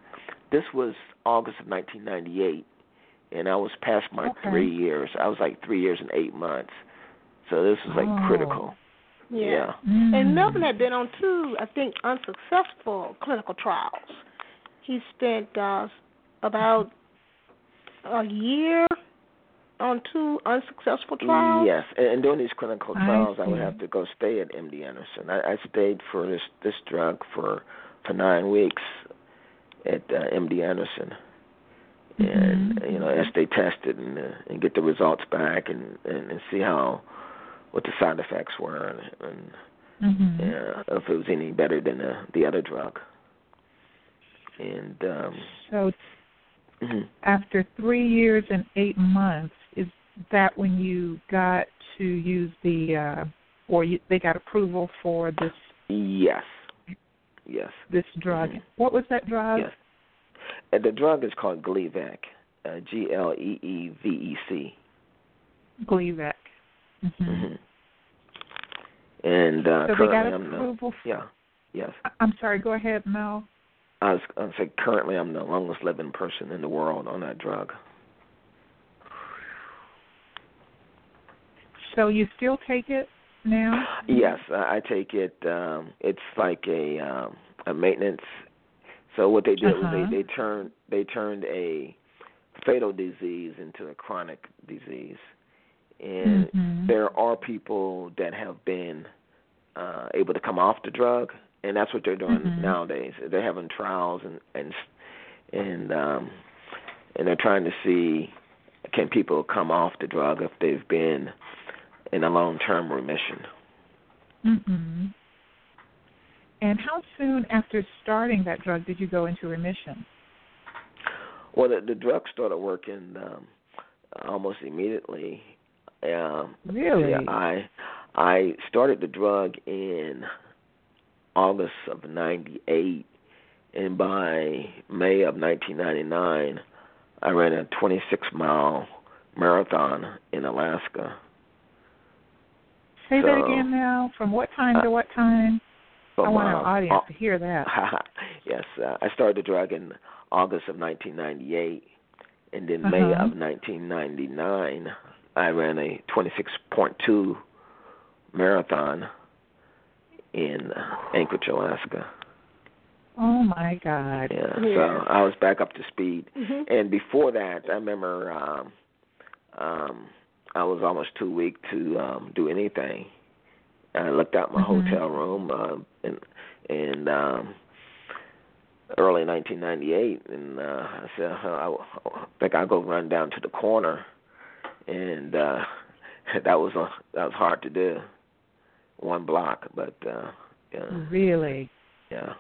[SPEAKER 3] This was August of 1998, and I was past my
[SPEAKER 2] Okay.
[SPEAKER 3] three years. I was like three years and eight months. So this was like
[SPEAKER 2] Oh.
[SPEAKER 3] critical.
[SPEAKER 4] Yeah.
[SPEAKER 2] Mm.
[SPEAKER 4] And Melvin had been on two, I think, unsuccessful clinical trials. He spent uh, about a year on two unsuccessful trials.
[SPEAKER 3] Yes, and, and during these clinical trials, I, would have to go stay at MD Anderson. I, I stayed for this this drug for for nine weeks at uh, MD Anderson, and
[SPEAKER 2] Mhm.
[SPEAKER 3] you know as they tested and uh, and get the results back and, and and see how what the side effects were and, and
[SPEAKER 2] Mhm.
[SPEAKER 3] uh, if it was any better than the the other drug. And um,
[SPEAKER 2] So
[SPEAKER 3] mhm.
[SPEAKER 2] after three years and eight months, that when you got to use the, uh, or you, they got approval for this
[SPEAKER 3] yes, yes.
[SPEAKER 2] this drug?
[SPEAKER 3] Mhm.
[SPEAKER 2] What was that drug?
[SPEAKER 3] Yes. And the drug is called Gleevec, uh, G L E E V E C.
[SPEAKER 2] Gleevec. Mhm.
[SPEAKER 3] Mhm. And uh,
[SPEAKER 2] So they
[SPEAKER 3] currently
[SPEAKER 2] got
[SPEAKER 3] I'm the
[SPEAKER 2] approval.
[SPEAKER 3] yeah yes.
[SPEAKER 2] I'm sorry. Go ahead, Mel.
[SPEAKER 3] I was I say currently I'm the longest living person in the world on that drug.
[SPEAKER 2] So you still take it now?
[SPEAKER 3] Yes, I, take it. Um, it's like a um, a maintenance So what they did
[SPEAKER 2] uh-huh.
[SPEAKER 3] was they they turned they turned a fatal disease into a chronic disease, and
[SPEAKER 2] mm-hmm.
[SPEAKER 3] there are people that have been uh, able to come off the drug, and that's what they're doing
[SPEAKER 2] mm-hmm.
[SPEAKER 3] nowadays. They're having trials and and and um, and they're trying to see can people come off the drug if they've been in a long term remission.
[SPEAKER 2] Mm-hmm. And how soon after starting that drug did you go into remission?
[SPEAKER 3] Well, the, the drug started working um, almost immediately. Um,
[SPEAKER 2] really?
[SPEAKER 3] Yeah, I I started the drug in August of '98, and by May of 1999, I ran a 26 mile marathon in Alaska.
[SPEAKER 2] Say
[SPEAKER 3] so,
[SPEAKER 2] that again now. From what time
[SPEAKER 3] uh,
[SPEAKER 2] to what time?
[SPEAKER 3] From,
[SPEAKER 2] I want
[SPEAKER 3] uh,
[SPEAKER 2] our audience to hear that. <laughs>
[SPEAKER 3] yes, uh, I started the drug in August of 1998, and then
[SPEAKER 2] uh-huh.
[SPEAKER 3] May of 1999, I ran a 26.2 marathon in Anchorage, Alaska.
[SPEAKER 2] Oh my God!
[SPEAKER 3] Yeah,
[SPEAKER 4] yeah.
[SPEAKER 3] so I was back up to speed.
[SPEAKER 4] Mm-hmm.
[SPEAKER 3] And before that, I remember um, um, I was almost too weak to um, do anything. I looked out my
[SPEAKER 2] mm-hmm.
[SPEAKER 3] hotel room uh, in in um, early 1998, and uh, I said, I, I think I'll go run down to the corner, and uh, <laughs> that was a, that was hard to do, one block, but uh, yeah.
[SPEAKER 2] Really?
[SPEAKER 3] Yeah.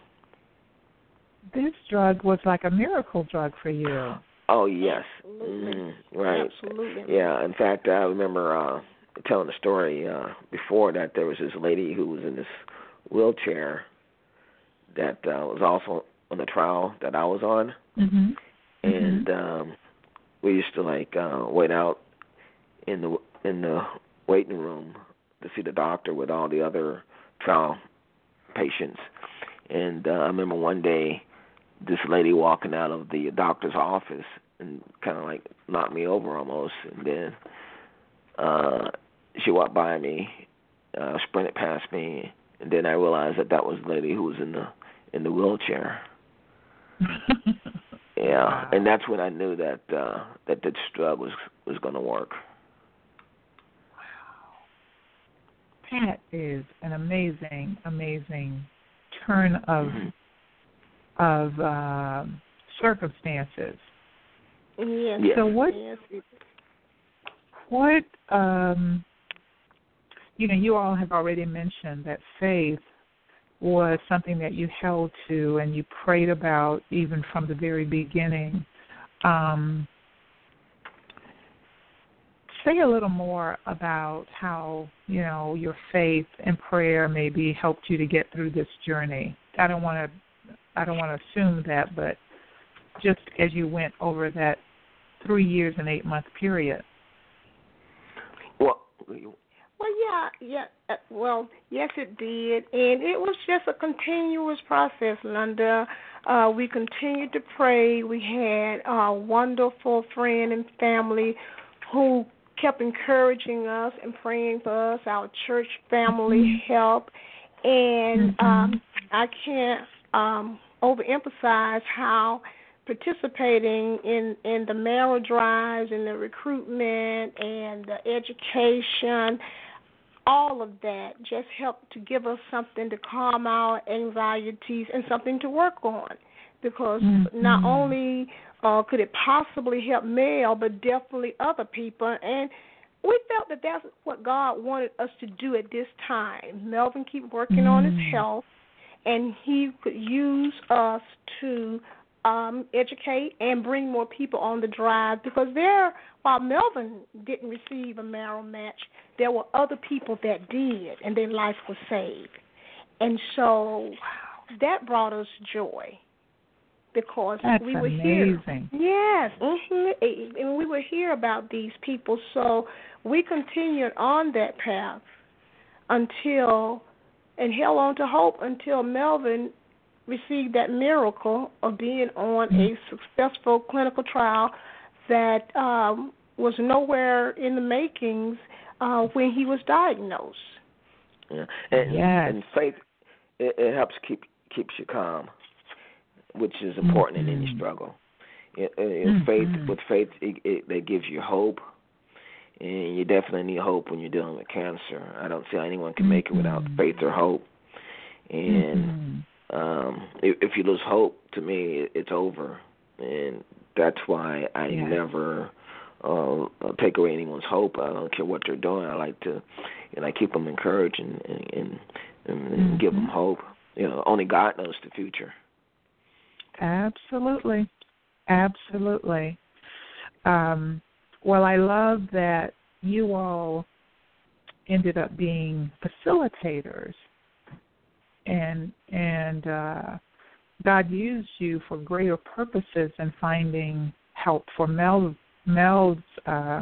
[SPEAKER 2] This drug was like a miracle drug for you.
[SPEAKER 3] Oh yes,
[SPEAKER 4] Absolutely.
[SPEAKER 3] mm-hmm. right.
[SPEAKER 4] Absolutely.
[SPEAKER 3] Yeah. In fact, I remember uh, telling a story uh, before that there was this lady who was in this wheelchair that uh, was also on the trial that I was on,
[SPEAKER 2] mm-hmm.
[SPEAKER 3] and um, we used to like uh, wait out in the in the waiting room to see the doctor with all the other trial patients. And uh, I remember one day this lady walking out of the doctor's office and kind of like knocked me over almost, and then uh, she walked by me, uh, sprinted past me, and then I realized that that was the lady who was in the in the wheelchair. <laughs> yeah,
[SPEAKER 2] Wow.
[SPEAKER 3] and that's when I knew that uh, that this drug was was going to work.
[SPEAKER 2] Wow, that is an amazing, amazing turn of
[SPEAKER 3] Mm-hmm.
[SPEAKER 2] Of uh, circumstances.
[SPEAKER 4] Yes.
[SPEAKER 3] Yes.
[SPEAKER 2] So what
[SPEAKER 4] Yes.
[SPEAKER 2] what um you know you all have already mentioned that faith was something that you held to and you prayed about even from the very beginning um say a little more about how you know your faith and prayer maybe helped you to get through this journey i don't want to i don't want to assume that but just as you went over that three years and eight month period
[SPEAKER 3] Well,
[SPEAKER 4] Well, yeah, yeah. uh, Well, yes, it did, and it was just a continuous process, Linda. Uh, we continued to pray. We had a wonderful friend and family who kept encouraging us and praying for us. Our church family help, and um, I can't um, overemphasize how participating in in the marrow drives and the recruitment and the education all of that just helped to give us something to calm our anxieties and something to work on because
[SPEAKER 2] Mhm.
[SPEAKER 4] not only uh, could it possibly help Mel, but definitely other people. And we felt that that's what God wanted us to do at this time. Melvin keep working on his
[SPEAKER 2] Mm.
[SPEAKER 4] health, and he could use us to um, educate and bring more people on the drive because there, while Melvin didn't receive a marrow match, there were other people that did, and their life was saved. And so that brought us joy because
[SPEAKER 2] That's
[SPEAKER 4] we were here.
[SPEAKER 2] amazing.
[SPEAKER 4] Yes, hmm and we were here about these people, so we continued on that path until and held on to hope until Melvin received that miracle of being on a successful clinical trial that um, was nowhere in the makings uh, when he was diagnosed.
[SPEAKER 3] Yeah. And,
[SPEAKER 2] Yes.
[SPEAKER 3] and faith it, it helps keep keeps you calm. which is important
[SPEAKER 2] mm-hmm.
[SPEAKER 3] in any mm-hmm. struggle. It, it, mm-hmm. Faith with faith, it, it, it gives you hope, and you definitely need hope when you're dealing with cancer. I don't see how anyone can make it without faith or hope. And mm-hmm. um if, if you lose hope, to me, it's over, and that's why I yeah. never uh, take away anyone's hope. I don't care what they're doing. I like to, and I keep them encouraged and and and, and mm-hmm. give them hope. You know, only God knows the future.
[SPEAKER 2] Absolutely, absolutely. Um, well, I love that you all ended up being facilitators, and and uh, God used you for greater purposes in finding help for Mel Mel's uh,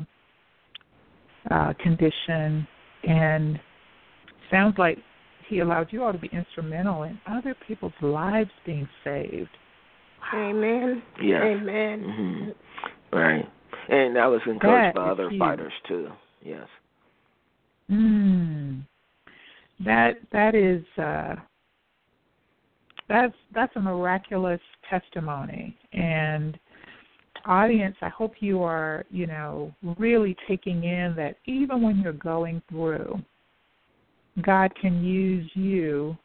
[SPEAKER 2] uh, condition, and sounds like He allowed you all to be instrumental in other people's lives being saved.
[SPEAKER 4] Amen.
[SPEAKER 3] Yeah.
[SPEAKER 4] Amen.
[SPEAKER 3] Mm-hmm. Right. And I was encouraged that by other huge. fighters too. Yes.
[SPEAKER 2] Mm. That that is uh that's that's a miraculous testimony and audience i hope you are you know really taking in that even when you're going through god can use you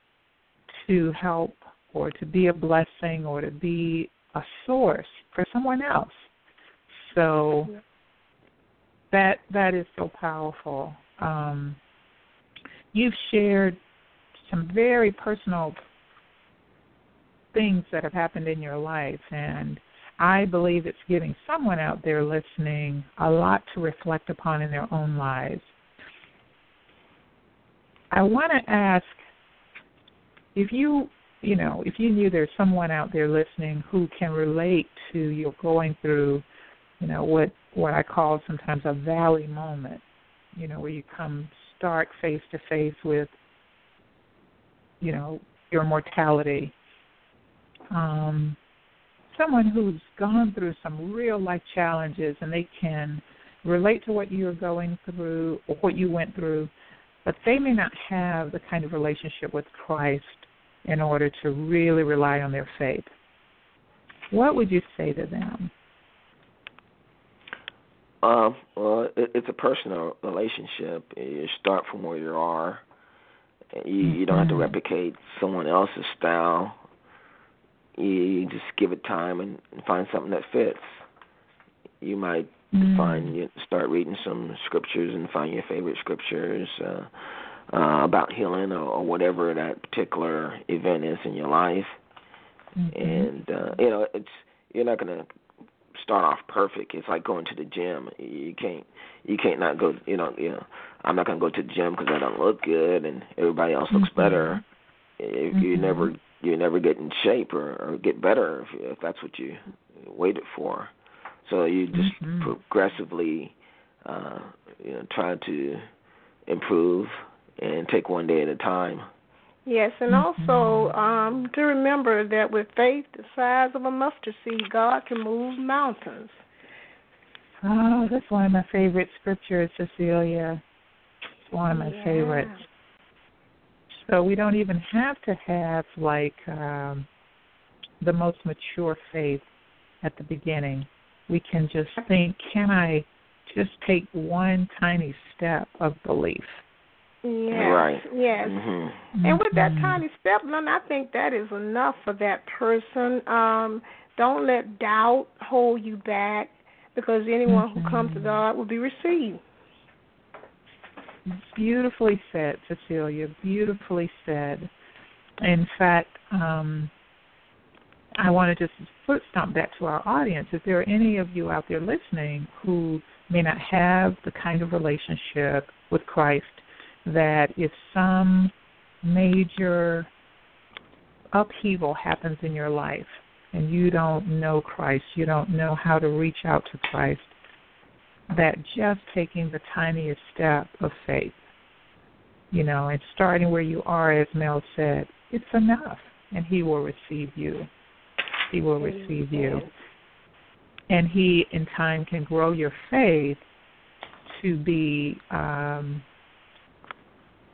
[SPEAKER 2] to help or to be a blessing or to be a source for someone else so that that is so powerful um, you've shared some very personal things that have happened in your life and I believe it's giving someone out there listening a lot to reflect upon in their own lives. I want to ask if you, you know, if you knew there's someone out there listening who can relate to you going through, you know, what what I call sometimes a valley moment, you know, where you come stark face to face with, you know, your mortality um, someone who's gone through some real life challenges and they can relate to what you're going through or what you went through, but they may not have the kind of relationship with Christ in order to really rely on their faith. What would you say to them?
[SPEAKER 3] Um, well, it, it's a personal relationship. You start from where you are. You, you don't have to mm-hmm. replicate someone else's style you just give it time and, find something that fits. You might mm. find you start reading some scriptures and find your favorite scriptures uh, uh, about healing or, or whatever that particular event is in your life. Mm-hmm. And uh, you know, it's you're not gonna start off perfect. It's like going to the gym. You can't you can't not go. You know, you know, I'm not gonna go to the gym because I don't look good and everybody else looks mm-hmm. better. If you never you never get in shape or, or get better if, if that's what you waited for. So you just mm-hmm. progressively, uh, you know, try to improve and take one day at a time.
[SPEAKER 4] Yes, and mm-hmm. also um, to remember that with faith the size of a mustard seed, God can move mountains.
[SPEAKER 2] Oh, that's one of my favorite scriptures, Cecelia. It's one of my
[SPEAKER 4] yeah.
[SPEAKER 2] favorites. So we don't even have to have like um, the most mature faith at the beginning. We can just think, can I just take one tiny step of belief?
[SPEAKER 4] Yes,
[SPEAKER 3] right.
[SPEAKER 4] Yes.
[SPEAKER 3] Mm-hmm.
[SPEAKER 4] And with that
[SPEAKER 2] mm-hmm.
[SPEAKER 4] tiny step, Lynn, I think that is enough for that person. Um, don't let doubt hold you back because anyone
[SPEAKER 2] mm-hmm.
[SPEAKER 4] who comes to God will be received.
[SPEAKER 2] Beautifully said, Cecelia. Beautifully said. In fact, um, I want to just foot stomp back to our audience. If there are any of you out there listening who may not have the kind of relationship with Christ that if some major upheaval happens in your life and you don't know Christ, you don't know how to reach out to Christ, that just taking the tiniest step of faith, you know, and starting where you are, as Mel said, it's enough, and He will receive you. He will receive you. And He, in time, can grow your faith to be um,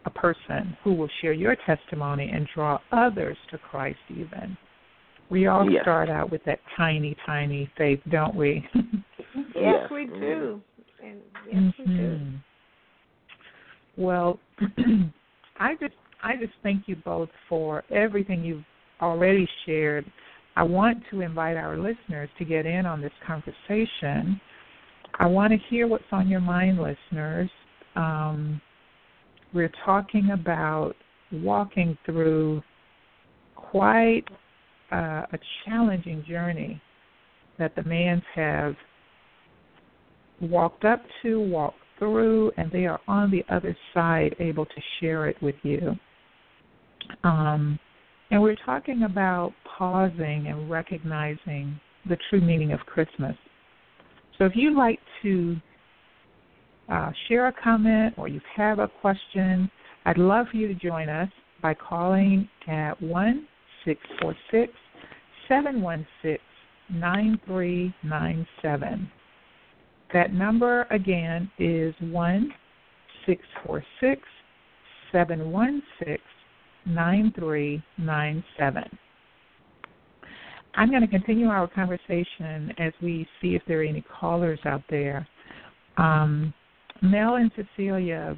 [SPEAKER 2] a person who will share your testimony and draw others to Christ, even. We all
[SPEAKER 3] Yes.
[SPEAKER 2] start out with that tiny, tiny faith, don't we? <laughs>
[SPEAKER 4] Yes,
[SPEAKER 3] Yes.
[SPEAKER 4] we do. And yes, we do.
[SPEAKER 2] Mhm. Well, <clears throat> I just I just thank you both for everything you've already shared. I want to invite our listeners to get in on this conversation. I want to hear what's on your mind, listeners. Um, we're talking about walking through quite uh, a challenging journey that the Manns have walked up to, walked through, and they are on the other side able to share it with you. Um, and we're talking about pausing and recognizing the true meaning of Christmas. So if you'd like to uh, share a comment or you have a question, I'd love for you to join us by calling at 1 646 716 9397. That number again is 1 646 716 9397. I'm going to continue our conversation as we see if there are any callers out there. Um, Mel and Cecelia,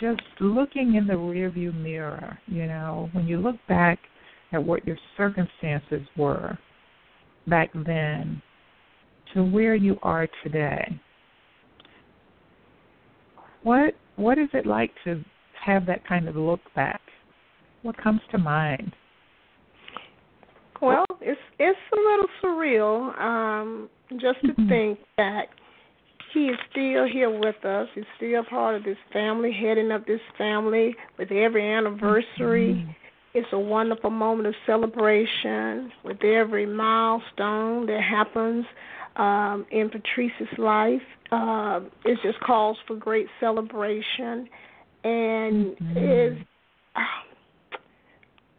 [SPEAKER 2] just looking in the rearview mirror, you know, when you look back at what your circumstances were back then to where you are today, what what is it like to have that kind of look back? What comes to mind?
[SPEAKER 4] Well, it's it's a little surreal, um, just to
[SPEAKER 2] Mhm.
[SPEAKER 4] think that he is still here with us. He's still part of this family, heading up this family with every anniversary.
[SPEAKER 2] Mhm.
[SPEAKER 4] It's a wonderful moment of celebration with every milestone that happens um, in Patrice's life. Um, it just calls for great celebration, and
[SPEAKER 2] Mhm.
[SPEAKER 4] is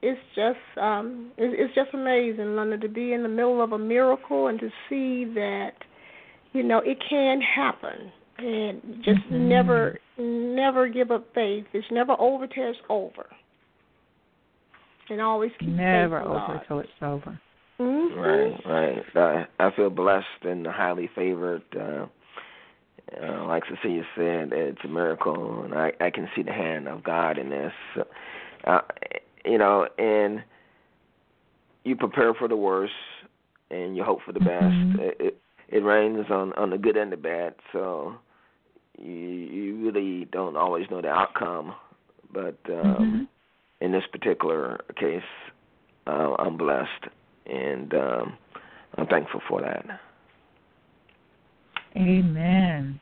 [SPEAKER 4] it's just um, it's just amazing, Linda, to be in the middle of a miracle and to see that you know it can happen, and just
[SPEAKER 2] Mhm.
[SPEAKER 4] never never give up faith. It's never over till it's over and always keep
[SPEAKER 2] Never over
[SPEAKER 4] God.
[SPEAKER 2] till it's over.
[SPEAKER 4] Mhm.
[SPEAKER 3] Right, right. I, I feel blessed and highly favored. Uh, uh, like Cecelia said, it's a miracle, and I, I can see the hand of God in this. Uh, you know, and you prepare for the worst, and you hope for the best. It, it it rains on on the good and the bad, so you you really don't always know the outcome. But um,
[SPEAKER 2] Mhm.
[SPEAKER 3] in this particular case, uh, I'm blessed, and um, I'm thankful for that.
[SPEAKER 2] Amen.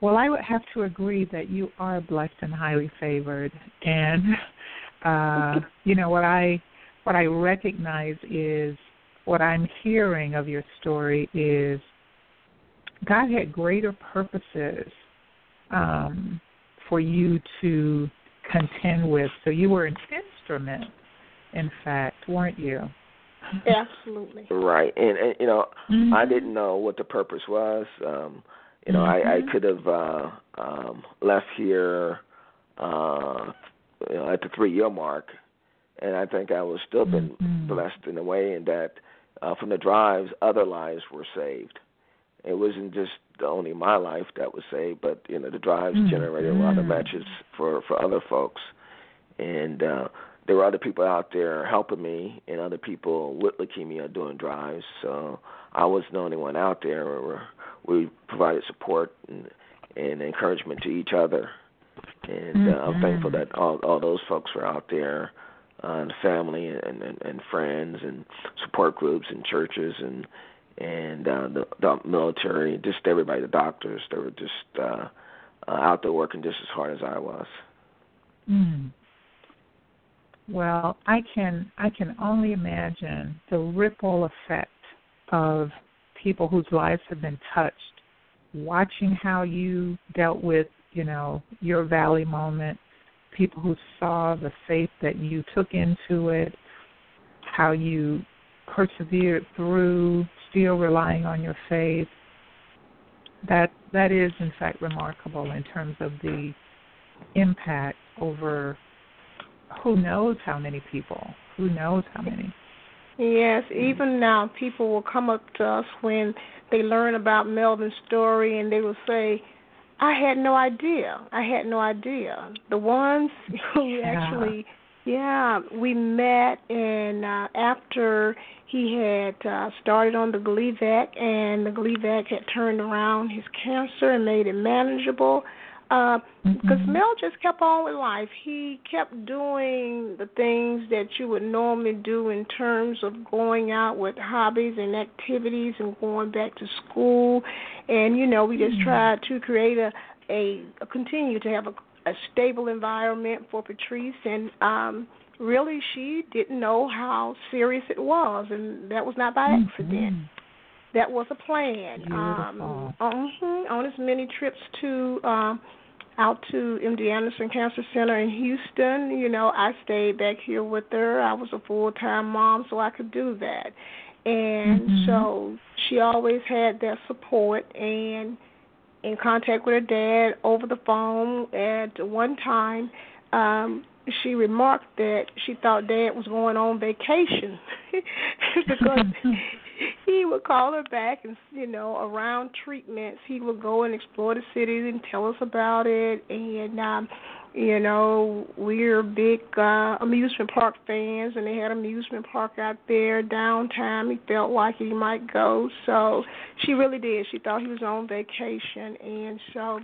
[SPEAKER 2] Well, I would have to agree that you are blessed and highly favored, and uh, <laughs> you know what I what I recognize is what I'm hearing of your story is God had greater purposes um, for you to contend with. So you were an instrument, in fact, weren't you? <laughs>
[SPEAKER 4] Absolutely.
[SPEAKER 3] Right, and, and you know, I
[SPEAKER 2] Mhm.
[SPEAKER 3] didn't know what the purpose was. Um, you know, I, I
[SPEAKER 2] Mhm.
[SPEAKER 3] could have uh, um, left here uh, you know, at the three year mark, and I think I was still been
[SPEAKER 2] Mhm.
[SPEAKER 3] blessed in a way in that uh, from the drives, other lives were saved. It wasn't just only my life that was saved, but you know, the drives
[SPEAKER 2] Mhm.
[SPEAKER 3] generated a lot of
[SPEAKER 2] Mhm.
[SPEAKER 3] matches for for other folks, and uh, there were other people out there helping me, and other people with leukemia doing drives. So I wasn't the only one out there. We, we provided support and, and encouragement to each other, and uh, I'm thankful that all all those folks were out there, and family and, and and friends and support groups and churches and and uh, the, the military, just everybody, the doctors. They were just uh, uh, out there working just as hard as I was.
[SPEAKER 2] Mm. Well, I can I can only imagine the ripple effect of people whose lives have been touched, watching how you dealt with, you know, your valley moment, people who saw the faith that you took into it, how you persevered through, still relying on your faith. That that is in fact remarkable in terms of the impact over who knows how many people? Who knows how many?
[SPEAKER 4] Yes, even now people will come up to us when they learn about Melvin's story and they will say, I had no idea. I had no idea. The ones <laughs> who
[SPEAKER 2] yeah.
[SPEAKER 4] actually yeah, we met and uh after he had uh started on the Gleevec and the Gleevec had turned around his cancer and made it manageable uh, because
[SPEAKER 2] mm-hmm.
[SPEAKER 4] Mel just kept on with life. He kept doing the things that you would normally do in terms of going out with hobbies and activities and going back to school. And you know, we just
[SPEAKER 2] mm-hmm.
[SPEAKER 4] tried to create a, a, a continue to have a, a stable environment for Patrice and um really she didn't know how serious it was and that was not by
[SPEAKER 2] mm-hmm.
[SPEAKER 4] accident. That was a plan.
[SPEAKER 2] Beautiful.
[SPEAKER 4] Um, on, on as many trips to um, out to MD Anderson Cancer Center in Houston. You know, I stayed back here with her. I was a full time mom, so I could do that. And
[SPEAKER 2] mm-hmm.
[SPEAKER 4] so she always had that support and in contact with her dad over the phone. At one time, um, she remarked that she thought dad was going on vacation <laughs> because <laughs> <laughs> he would call her back and you know around treatments he would go and explore the city and tell us about it and um you know we're big uh amusement park fans and they had amusement park out there downtown he felt like he might go so she really did she thought he was on vacation and so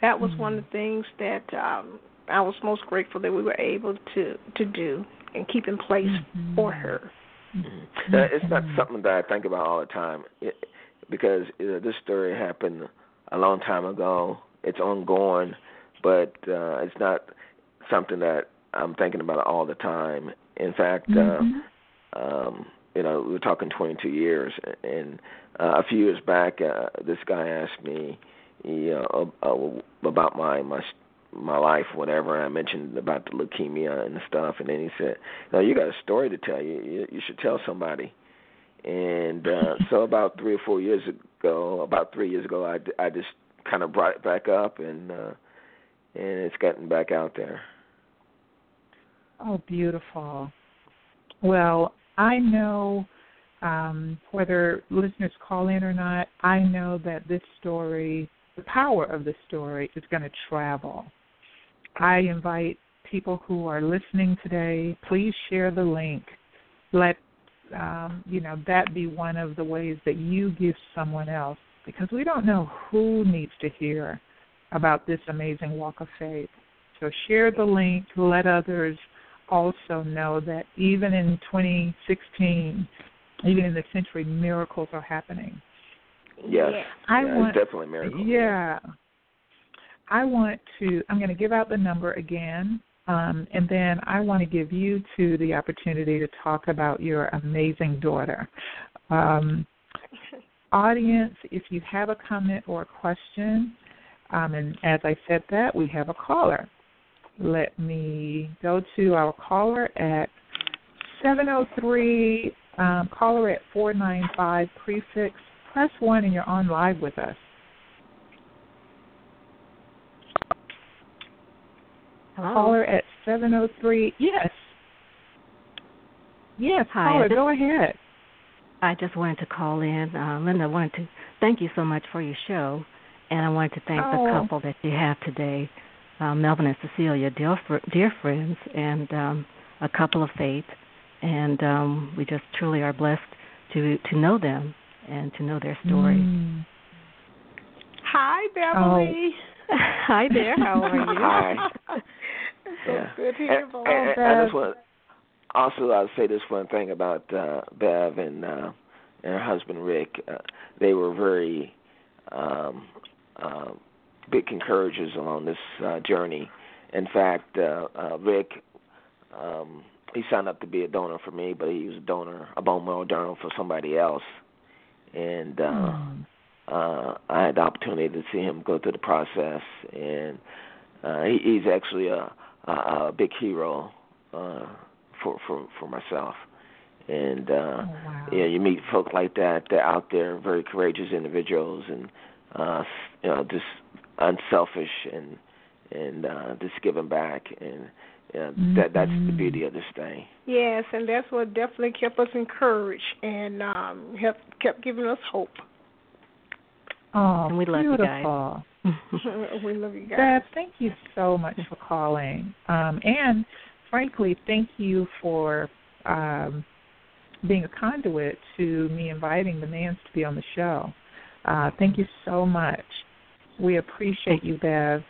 [SPEAKER 4] that was mm-hmm. one of the things that um I was most grateful that we were able to to do and keep in place
[SPEAKER 2] mm-hmm.
[SPEAKER 4] for her.
[SPEAKER 3] Mm-hmm. Uh, it's not something that I think about all the time it, because uh, this story happened a long time ago. It's ongoing, but uh, it's not something that I'm thinking about all the time. In fact, uh,
[SPEAKER 2] mm-hmm.
[SPEAKER 3] uh, um, you know, we were talking 22 years, and uh, a few years back, uh, this guy asked me, you know, uh, about my my my life, whatever. And I mentioned about the leukemia and the stuff, and then he said, "No, you got a story to tell. You you, you should tell somebody." And uh, <laughs> so about three or four years ago, about three years ago, I, I just kind of brought it back up, and uh, and it's gotten back out there.
[SPEAKER 2] Oh, beautiful. Well, I know um, whether listeners call in or not, I know that this story, the power of the story, is going to travel. I invite people who are listening today, please share the link. Let um, you know that be one of the ways that you give someone else because we don't know who needs to hear about this amazing walk of faith. So share the link, let others also know that even in 2016, even in the century, miracles are happening.
[SPEAKER 3] Yes,
[SPEAKER 2] I
[SPEAKER 3] yeah,
[SPEAKER 2] want,
[SPEAKER 3] definitely miracles.
[SPEAKER 2] Yeah, I want to, I'm going to give out the number again, um, and then I want to give you two the opportunity to talk about your amazing daughter. Um, audience, if you have a comment or a question, um, and as I said that, we have a caller. Let me go to our caller at 703, um, caller at 495, prefix, press 1, and you're on live with us.
[SPEAKER 5] Hello.
[SPEAKER 2] Caller at 703. Yes. Yes,
[SPEAKER 5] Hi,
[SPEAKER 2] caller,
[SPEAKER 5] this-
[SPEAKER 2] go ahead.
[SPEAKER 5] I just wanted to call in. Uh, Linda, I wanted to thank you so much for your show, and I wanted to thank
[SPEAKER 2] Oh.
[SPEAKER 5] the couple that you have today, uh, Melvin and Cecelia, dear, dear friends, and um, a couple of faith. And um, we just truly are blessed to to know them and to know their story.
[SPEAKER 2] Mm.
[SPEAKER 4] Hi, Beverly. Oh. <laughs>
[SPEAKER 5] Hi there. How are <laughs> you?
[SPEAKER 3] Hi.
[SPEAKER 4] Good
[SPEAKER 3] And, and, and I just want also I'll say this one thing about uh, Bev and uh, and her husband Rick. Uh, they were very um, uh, big encouragers along this uh, journey. In fact, uh, uh, Rick um, he signed up to be a donor for me, but he was a donor, a bone marrow donor for somebody else, and. Uh,
[SPEAKER 2] Mm.
[SPEAKER 3] uh, I had the opportunity to see him go through the process, and uh, he, he's actually a, a, a big hero uh, for for for myself. And uh,
[SPEAKER 2] Oh, wow.
[SPEAKER 3] yeah, you meet folk like that. They're out there, very courageous individuals, and uh, you know, just unselfish and and uh, just giving back. And yeah,
[SPEAKER 2] mm-hmm.
[SPEAKER 3] that that's the beauty of this thing.
[SPEAKER 4] Yes, and that's what definitely kept us encouraged and um helped kept giving us hope.
[SPEAKER 2] Oh,
[SPEAKER 5] and we love
[SPEAKER 2] beautiful.
[SPEAKER 5] you guys. <laughs>
[SPEAKER 4] we love you guys.
[SPEAKER 2] Beth, thank you so much for calling. Um, and frankly, thank you for um, being a conduit to me inviting the Manns to be on the show. Uh, thank you so much. We appreciate you, Bev.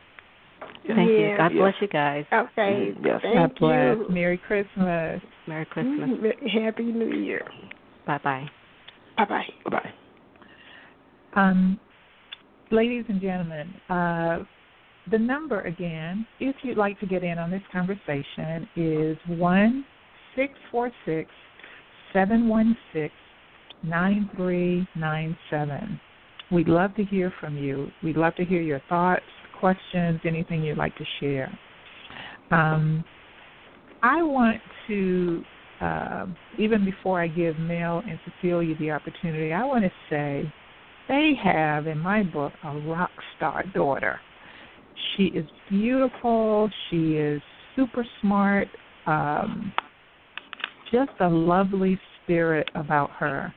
[SPEAKER 5] Thank
[SPEAKER 4] yeah.
[SPEAKER 5] you. God
[SPEAKER 3] Yes.
[SPEAKER 5] bless you guys.
[SPEAKER 4] Okay.
[SPEAKER 3] Mhm. Yes.
[SPEAKER 4] Thank
[SPEAKER 2] God bless.
[SPEAKER 4] you.
[SPEAKER 2] Merry Christmas.
[SPEAKER 5] Merry Christmas.
[SPEAKER 4] Happy New Year.
[SPEAKER 5] Bye bye.
[SPEAKER 4] Bye bye.
[SPEAKER 3] Bye bye.
[SPEAKER 2] Um, ladies and gentlemen, uh, the number again, if you'd like to get in on this conversation, is one six four six seven one six nine three nine seven. We'd love to hear from you. We'd love to hear your thoughts, questions, anything you'd like to share. Um, I want to, uh, even before I give Mel and Cecelia the opportunity, I want to say they have, in my book, a rock star daughter. She is beautiful. She is super smart. Um, just a lovely spirit about her.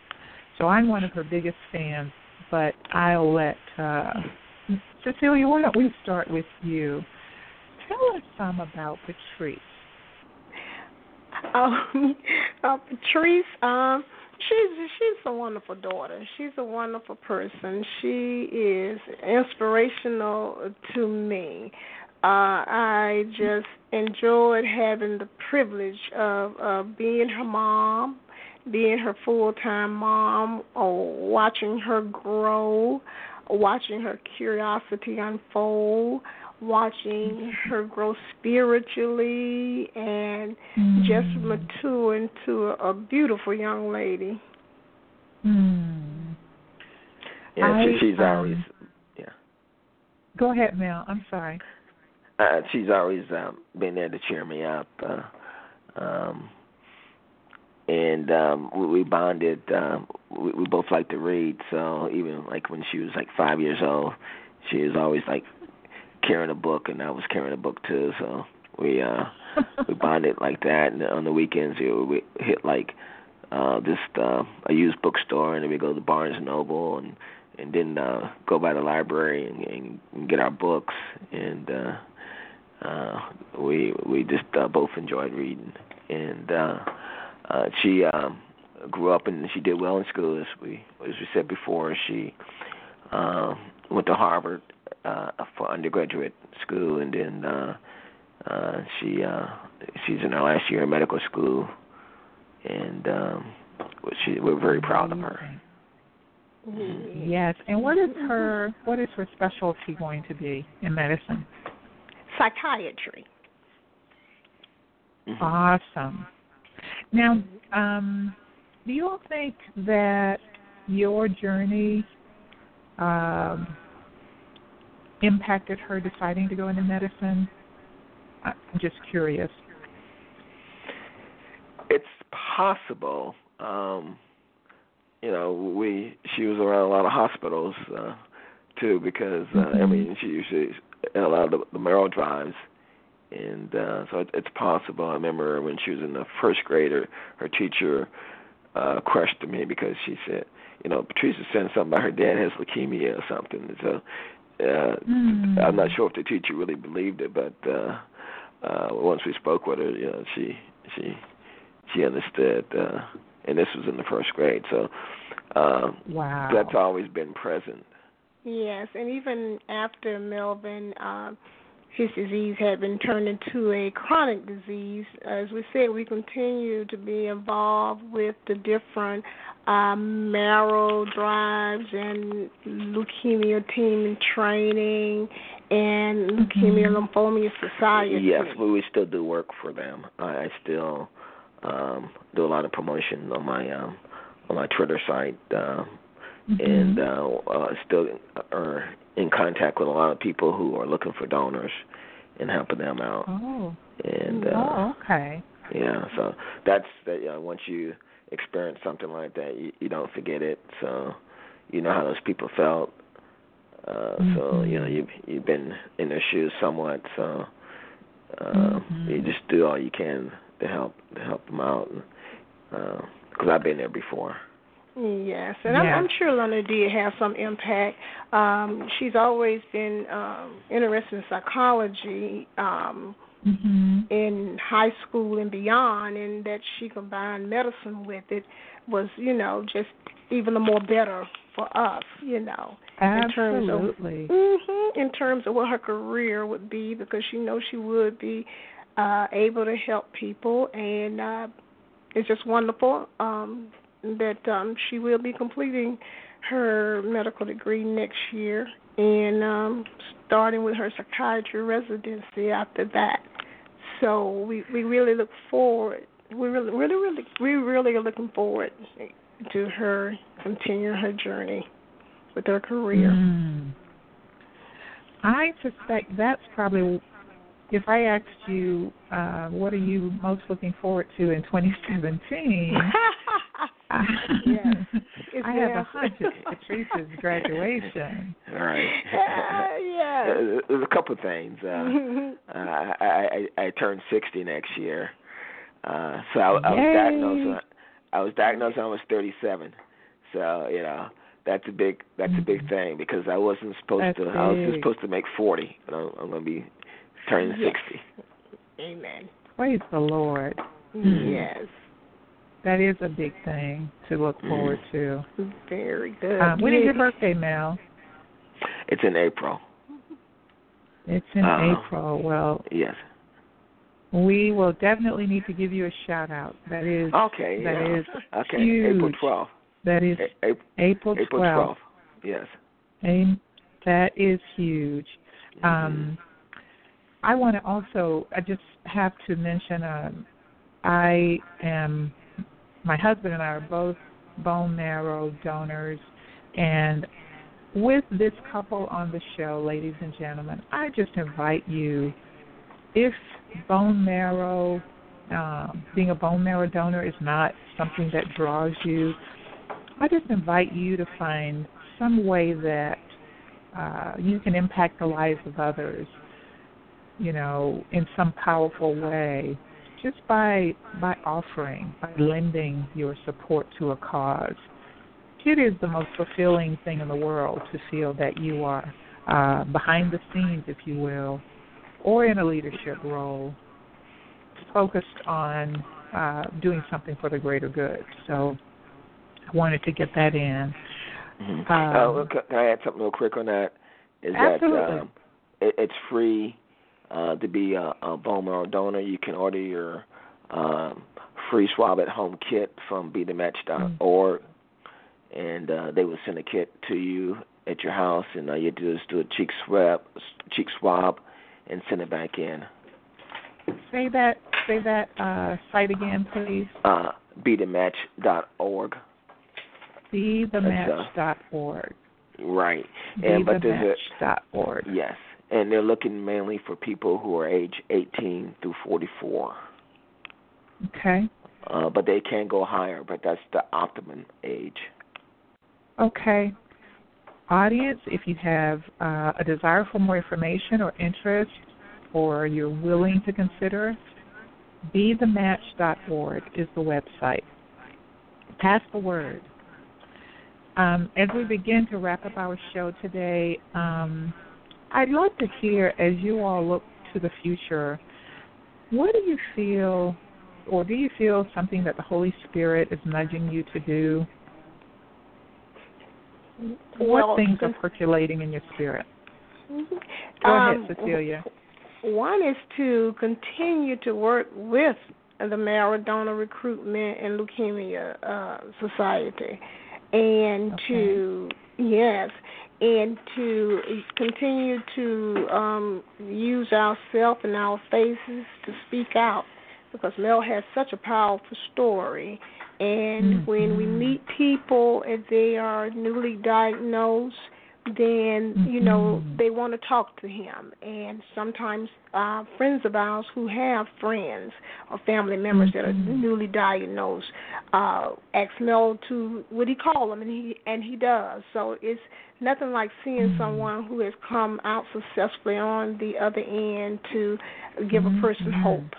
[SPEAKER 2] So I'm one of her biggest fans. But I'll let uh, Cecelia. Why don't we start with you? Tell us some about Patrice. <laughs>
[SPEAKER 4] Um, uh, Patrice, um, she's she's a wonderful daughter. She's a wonderful person. She is inspirational to me. Uh, I just enjoyed having the privilege of uh, being her mom, being her full time mom, or watching her grow, watching her curiosity unfold, watching her grow spiritually, and just mature into a, a beautiful young lady.
[SPEAKER 2] Hmm.
[SPEAKER 3] Yeah,
[SPEAKER 2] I,
[SPEAKER 3] she, she's
[SPEAKER 2] um,
[SPEAKER 3] always yeah.
[SPEAKER 2] Go ahead, Mel. I'm sorry.
[SPEAKER 3] Uh, she's always um, been there to cheer me up. Uh, um, and um, we, we bonded. Um, we, we both like to read, so even like when she was like five years old, she was always like carrying a book, and I was carrying a book too. So we uh, <laughs> we bonded like that. And on the weekends, you know, we hit like uh, this uh, a used bookstore, and then we go to Barnes and Noble, and and then uh, go by the library and, and, get our books. And uh, uh, we we just uh, both enjoyed reading. And uh, uh, she um, grew up and she did well in school, as we as we said before. She uh, went to Harvard uh, for undergraduate school, and then uh, uh, she uh, she's in her last year of medical school, and um, she we're very proud of her.
[SPEAKER 2] Yes. And what is her what is her specialty going to be in medicine?
[SPEAKER 4] Psychiatry.
[SPEAKER 3] Mhm.
[SPEAKER 2] Awesome. Now, um, do you all think that your journey um, impacted her deciding to go into medicine? I'm just curious.
[SPEAKER 3] It's possible. Um, you know, we she was around a lot of hospitals uh, too because uh, I
[SPEAKER 2] Mhm.
[SPEAKER 3] mean she usually in a lot of the, the marrow drives, and uh, so it, it's possible. I remember when she was in the first grade, her, her teacher uh, crushed me because she said, you know, Patrice is saying something about her dad has leukemia or something. So uh,
[SPEAKER 2] Mm.
[SPEAKER 3] I'm not sure if the teacher really believed it, but uh, uh, once we spoke with her, you know, she she she understood. Uh, and this was in the first grade, so uh,
[SPEAKER 2] Wow.
[SPEAKER 3] that's always been present.
[SPEAKER 4] Yes, and even after Melvin, um, his disease had been turned into a chronic disease. As we said, we continue to be involved with the different um, marrow drives and leukemia team and training and leukemia lymphoma society.
[SPEAKER 3] Yes, we we still do work for them. I, I still um, do a lot of promotion on my um, on my Twitter site, uh,
[SPEAKER 2] Mhm.
[SPEAKER 3] and uh, uh, still are in contact with a lot of people who are looking for donors and helping them out.
[SPEAKER 2] Oh.
[SPEAKER 3] And uh,
[SPEAKER 2] oh, okay.
[SPEAKER 3] yeah, so that's that. You know, once you experience something like that, you, you don't forget it. So you know how those people felt. Uh, So
[SPEAKER 2] Mhm.
[SPEAKER 3] you know you've you've been in their shoes somewhat. So Uh,
[SPEAKER 2] mm-hmm.
[SPEAKER 3] You just do all you can to help to help them out, because uh, I've been there before.
[SPEAKER 4] Yes, and I'm, I'm sure London did have some impact. Um, she's always been um, interested in psychology um,
[SPEAKER 2] mm-hmm.
[SPEAKER 4] in high school and beyond, and that she combined medicine with it was, you know, just even the more better for us, you know.
[SPEAKER 2] Absolutely.
[SPEAKER 4] In terms of, mm-hmm, in terms of what her career would be, because she knows she would be uh, able to help people, and uh, it's just wonderful. Um, that um, she will be completing her medical degree next year and um, starting with her psychiatry residency after that. So we we really look forward. We really really really we really are looking forward to her continuing her journey with her career.
[SPEAKER 2] Mm. I suspect that's probably if I asked you uh, what are you most looking forward to in 2017, <laughs>
[SPEAKER 4] yes.
[SPEAKER 2] I have a hunch it's Patrice's <laughs> graduation.
[SPEAKER 3] All right.
[SPEAKER 4] Uh, yeah.
[SPEAKER 3] There's a couple of things. Uh, <laughs> uh, I, I I turn 60 next year, uh, so I, I was diagnosed. When, I was diagnosed when I was 37. So you know that's a big that's a big thing because I wasn't supposed
[SPEAKER 2] that's
[SPEAKER 3] to.
[SPEAKER 2] Big.
[SPEAKER 3] I was supposed to make 40, but I'm, I'm going to be turning
[SPEAKER 4] yes.
[SPEAKER 3] 60.
[SPEAKER 4] Amen.
[SPEAKER 2] Praise the Lord.
[SPEAKER 4] Yes.
[SPEAKER 2] That is a big thing to look forward to.
[SPEAKER 4] Very good.
[SPEAKER 2] Um, when is your birthday, Mel?
[SPEAKER 3] It's in April.
[SPEAKER 2] It's in
[SPEAKER 3] uh,
[SPEAKER 2] April. Well,
[SPEAKER 3] yes.
[SPEAKER 2] We will definitely need to give you a shout out. That is
[SPEAKER 3] okay.
[SPEAKER 2] That
[SPEAKER 3] yeah.
[SPEAKER 2] is
[SPEAKER 3] okay.
[SPEAKER 2] huge.
[SPEAKER 3] April 12th.
[SPEAKER 2] That is
[SPEAKER 3] A- April,
[SPEAKER 2] April 12th.
[SPEAKER 3] April 12th. Yes.
[SPEAKER 2] And that is huge.
[SPEAKER 3] Mm-hmm.
[SPEAKER 2] Um, I want to also. I just have to mention. Um, I am my husband and I are both bone marrow donors, and with this couple on the show, ladies and gentlemen, I just invite you, if bone marrow, uh, being a bone marrow donor is not something that draws you, I just invite you to find some way that uh, you can impact the lives of others, you know, in some powerful way just by by offering, by lending your support to a cause. It is the most fulfilling thing in the world to feel that you are uh, behind the scenes, if you will, or in a leadership role, focused on uh, doing something for the greater good. So I wanted to get that in.
[SPEAKER 3] Mm-hmm.
[SPEAKER 2] Um,
[SPEAKER 3] uh, can I add something real quick on that? Is
[SPEAKER 2] absolutely.
[SPEAKER 3] that um, it, it's free uh, to be a, a bone marrow donor. You can order your um, free swab at home kit from bethematch.org, mm-hmm. and uh, they will send a kit to you at your house, and all you do is do a cheek swab, cheek swab, and send it back in.
[SPEAKER 2] Say that. Say that uh, site again, please.
[SPEAKER 3] Uh, bethematch.org.
[SPEAKER 2] Bethematch.org.
[SPEAKER 3] Right.
[SPEAKER 2] And but there's a org.
[SPEAKER 3] Yes, and they're looking mainly for people who are age 18 through 44.
[SPEAKER 2] Okay.
[SPEAKER 3] Uh, but they can go higher, but that's the optimum age.
[SPEAKER 2] Okay. Audience, if you have uh, a desire for more information or interest, or you're willing to consider, bethematch.org is the website. Pass the word. Um, as we begin to wrap up our show today, um, I'd love to hear, as you all look to the future, what do you feel, or do you feel something that the Holy Spirit is nudging you to do?
[SPEAKER 4] Well,
[SPEAKER 2] what things are percolating in your spirit?
[SPEAKER 4] Mm-hmm.
[SPEAKER 2] Go
[SPEAKER 4] um,
[SPEAKER 2] ahead, Cecelia.
[SPEAKER 4] One is to continue to work with the marrow donor Recruitment and Leukemia uh, Society, and
[SPEAKER 2] okay.
[SPEAKER 4] to yes, and to continue to um, use ourselves and our faces to speak out, because Mel has such a powerful story. And
[SPEAKER 2] mm-hmm.
[SPEAKER 4] when we meet people and they are newly diagnosed, then you know
[SPEAKER 2] Mhm.
[SPEAKER 4] they want to talk to him. And sometimes uh, friends of ours who have friends or family members that are
[SPEAKER 2] Mhm.
[SPEAKER 4] newly diagnosed uh, ask Mel to would he call them, and he and he does. So it's nothing like seeing
[SPEAKER 2] Mhm.
[SPEAKER 4] someone who has come out successfully on the other end to give a person hope.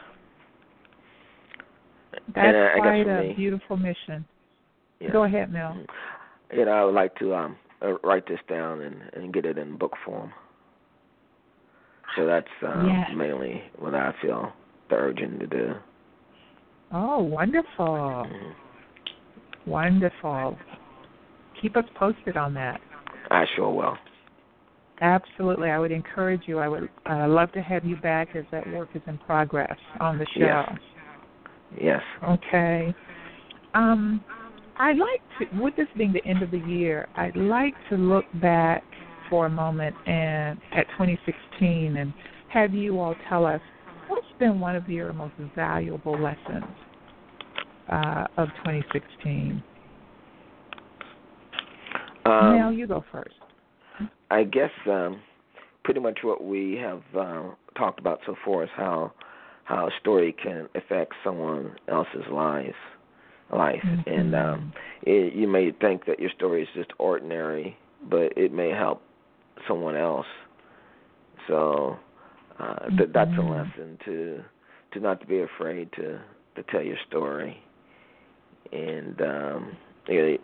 [SPEAKER 2] That's
[SPEAKER 3] and uh,
[SPEAKER 2] quite a
[SPEAKER 3] me,
[SPEAKER 2] beautiful mission.
[SPEAKER 3] yeah.
[SPEAKER 2] Go ahead, Mel.
[SPEAKER 3] You know, I would like to um uh, write this down and and get it in book form. So that's um,
[SPEAKER 2] Yes.
[SPEAKER 3] mainly what I feel the urgent to do.
[SPEAKER 2] Oh, wonderful.
[SPEAKER 3] Mhm.
[SPEAKER 2] Wonderful. Keep us posted on that.
[SPEAKER 3] I sure will.
[SPEAKER 2] Absolutely. I would encourage you. I would uh, love to have you back as that work is in progress on the show.
[SPEAKER 3] Yes. Yes.
[SPEAKER 2] Okay. Um, I'd like to, with this being the end of the year, I'd like to look back for a moment and at 2016 and have you all tell us what's been one of your most valuable lessons uh, of 2016.
[SPEAKER 3] Um,
[SPEAKER 2] Mel, you go first.
[SPEAKER 3] I guess um, pretty much what we have uh, talked about so far is how how a story can affect someone else's lives life and um it, you may think that your story is just ordinary but it may help someone else so uh th- that's a lesson to to not to be afraid to to tell your story and um know,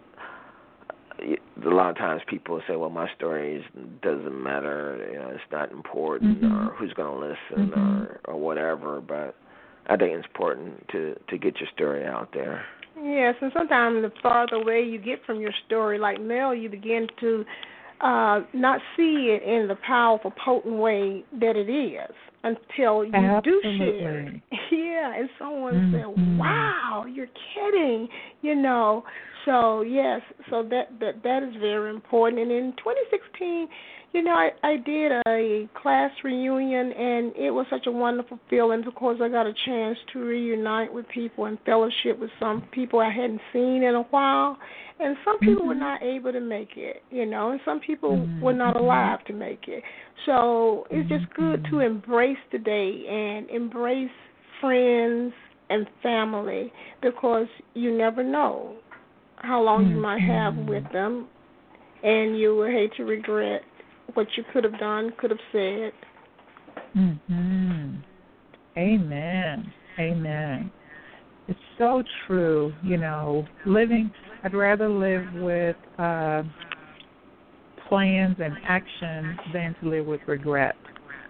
[SPEAKER 3] a lot of times people say, "Well, my story is, doesn't matter. You know, it's not important,
[SPEAKER 2] Mhm.
[SPEAKER 3] or who's going to listen,
[SPEAKER 2] Mhm.
[SPEAKER 3] or or whatever." But I think it's important to to get your story out there.
[SPEAKER 4] Yes, and sometimes the farther away you get from your story, like Mel, you begin to uh not see it in the powerful, potent way that it is until you do share it. <laughs> Yeah, and someone said,
[SPEAKER 2] Mhm.
[SPEAKER 4] "Wow, you're kidding," you know. So yes, so that that that is very important. And in 2016, you know, I I did a class reunion, and it was such a wonderful feeling. Of course, I got a chance to reunite with people and fellowship with some people I hadn't seen in a while, and some people were
[SPEAKER 2] Mhm.
[SPEAKER 4] not able to make it, you know, and some people
[SPEAKER 2] Mhm.
[SPEAKER 4] were not alive to make it. So it's just good to
[SPEAKER 2] Mhm.
[SPEAKER 4] embrace the day and embrace friends and family because you never know how long you might have
[SPEAKER 2] Mhm.
[SPEAKER 4] with them, and you will hate to regret what you could have done, could have said.
[SPEAKER 2] Mhm. Amen. Amen. It's so true. You know, living. I'd rather live with uh, plans and action than to live with regret.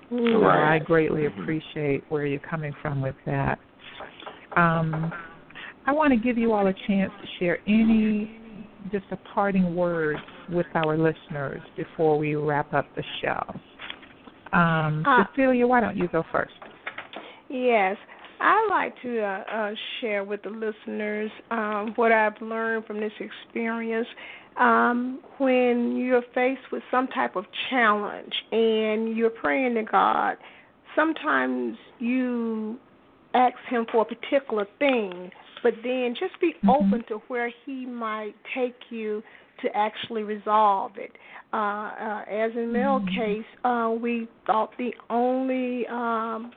[SPEAKER 2] So I greatly
[SPEAKER 3] Mhm.
[SPEAKER 2] appreciate where you're coming from with that. Um, I want to give you all a chance to share any just a parting words with our listeners before we wrap up the show. Um,
[SPEAKER 4] Uh,
[SPEAKER 2] Cecelia, why don't you go first?
[SPEAKER 4] Yes, I'd like to uh, uh, share with the listeners um, what I've learned from this experience. Um, when you're faced with some type of challenge and you're praying to God, sometimes you ask Him for a particular thing, but then just be
[SPEAKER 2] Mhm.
[SPEAKER 4] open to where He might take you to actually resolve it. Uh, uh, as in Mel's
[SPEAKER 2] Mhm.
[SPEAKER 4] case, uh, we thought the only um,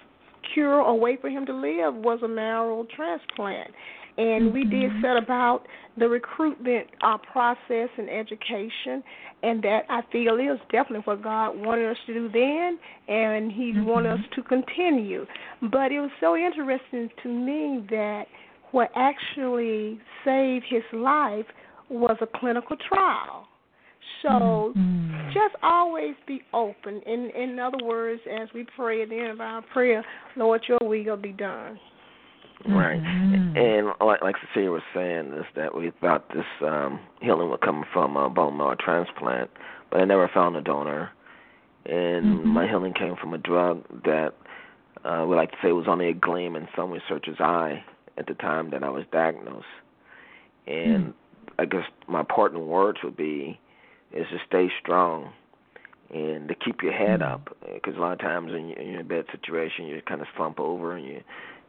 [SPEAKER 4] cure or way for him to live was a marrow transplant. And we did
[SPEAKER 2] Mhm.
[SPEAKER 4] set about the recruitment uh, process and education, and that I feel is definitely what God wanted us to do then, and He
[SPEAKER 2] Mhm.
[SPEAKER 4] wanted us to continue. But it was so interesting to me that what actually saved his life was a clinical trial. So
[SPEAKER 2] Mhm.
[SPEAKER 4] just always be open. In in other words, as we pray at the end of our prayer, Lord, your will be done.
[SPEAKER 3] Right.
[SPEAKER 2] Mhm.
[SPEAKER 3] And like like Cecelia was saying, is that we thought this um healing would come from a bone marrow transplant, but I never found a donor. And
[SPEAKER 2] Mhm.
[SPEAKER 3] my healing came from a drug that uh we like to say was only a gleam in some researcher's eye at the time that I was diagnosed. And I guess my parting words would be is to stay strong and to keep your head
[SPEAKER 2] Mhm.
[SPEAKER 3] up because a lot of times when you're in a bad situation you kind of slump over and you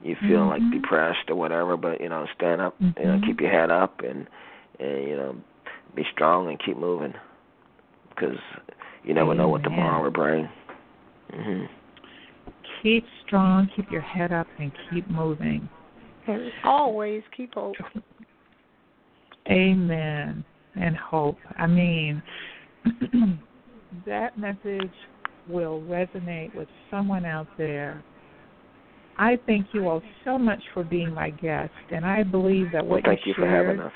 [SPEAKER 3] you feel like
[SPEAKER 2] Mhm.
[SPEAKER 3] depressed or whatever but you know stand up you know
[SPEAKER 2] Mhm.
[SPEAKER 3] keep your head up and and you know be strong and keep moving because you never know what tomorrow will bring. hmm
[SPEAKER 2] Keep strong, keep your head up, and keep moving.
[SPEAKER 4] And always keep hope.
[SPEAKER 2] Amen. And hope. I mean, <clears throat> that message will resonate with someone out there. I thank you all so much for being my guest, and I believe that what
[SPEAKER 3] well, thank
[SPEAKER 2] you
[SPEAKER 3] you for
[SPEAKER 2] shared,
[SPEAKER 3] having us.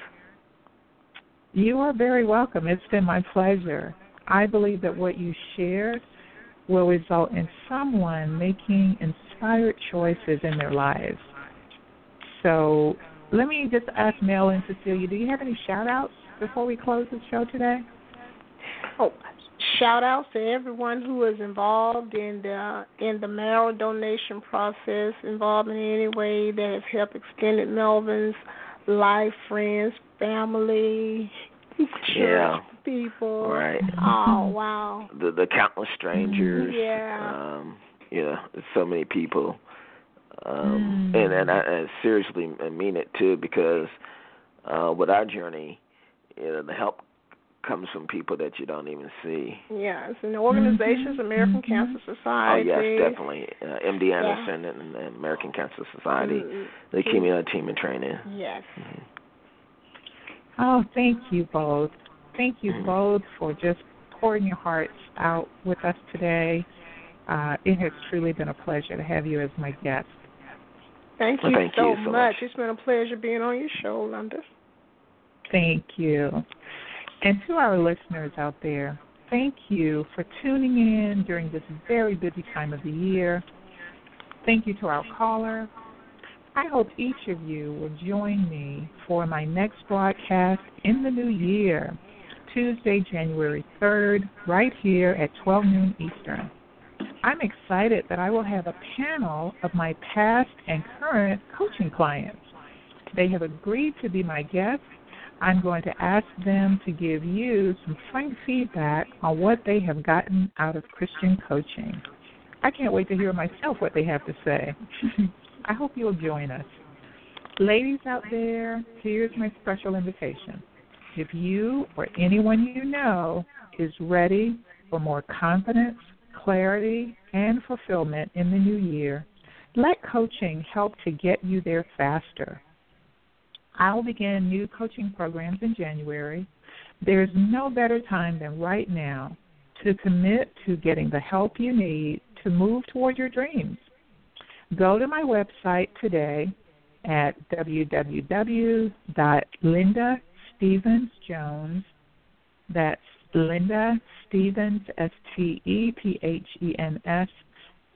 [SPEAKER 2] You are very welcome. It's been my pleasure. I believe that what you shared will result in someone making inspired choices in their lives. So let me just ask Mel and Cecelia, do you have any shout outs before we close the show today?
[SPEAKER 4] Oh, shout outs to everyone who is involved in the in the marrow donation process, involved in any way that has helped extended Melvin's life, friends, family, church
[SPEAKER 3] Yeah.
[SPEAKER 4] people.
[SPEAKER 3] Right.
[SPEAKER 4] Oh wow.
[SPEAKER 3] The the countless strangers.
[SPEAKER 4] Yeah.
[SPEAKER 3] Um, you know, so many people. Um,
[SPEAKER 2] Mm.
[SPEAKER 3] and and I, I seriously mean it too because uh, with our journey, you know, the help comes from people that you don't even see.
[SPEAKER 4] Yes, and the organizations,
[SPEAKER 2] Mhm,
[SPEAKER 4] American
[SPEAKER 2] mhm.
[SPEAKER 4] Cancer Society.
[SPEAKER 3] Oh yes, definitely. Uh, MD Anderson and the American Cancer Society,
[SPEAKER 4] Mm,
[SPEAKER 3] the Leukemia Team in Training.
[SPEAKER 4] Yes.
[SPEAKER 3] Mhm.
[SPEAKER 2] Oh, thank you both. Thank you
[SPEAKER 3] Mhm.
[SPEAKER 2] both for just pouring your hearts out with us today. Uh, it has truly been a pleasure to have you as my guest.
[SPEAKER 4] Thank
[SPEAKER 3] Well,
[SPEAKER 4] you,
[SPEAKER 3] thank
[SPEAKER 4] so,
[SPEAKER 3] you so much.
[SPEAKER 4] It's been a pleasure being on your show, Linda.
[SPEAKER 2] Thank you. And to our listeners out there, thank you for tuning in during this very busy time of the year. Thank you to our caller. I hope each of you will join me for my next broadcast in the new year, Tuesday, January 3rd, right here at 12 noon Eastern. I'm excited that I will have a panel of my past and current coaching clients. They have agreed to be my guests I'm going to ask them to give you some frank feedback on what they have gotten out of Christian coaching. I can't wait to hear myself what they have to say. <laughs> I hope you'll join us. Ladies out there, here's my special invitation. If you or anyone you know is ready for more confidence, clarity, and fulfillment in the new year, let coaching help to get you there faster. I'll begin new coaching programs in January. There's no better time than right now to commit to getting the help you need to move toward your dreams. Go to my website today at www.lindastephensjones. That's Linda Stephens, S T E P H E N S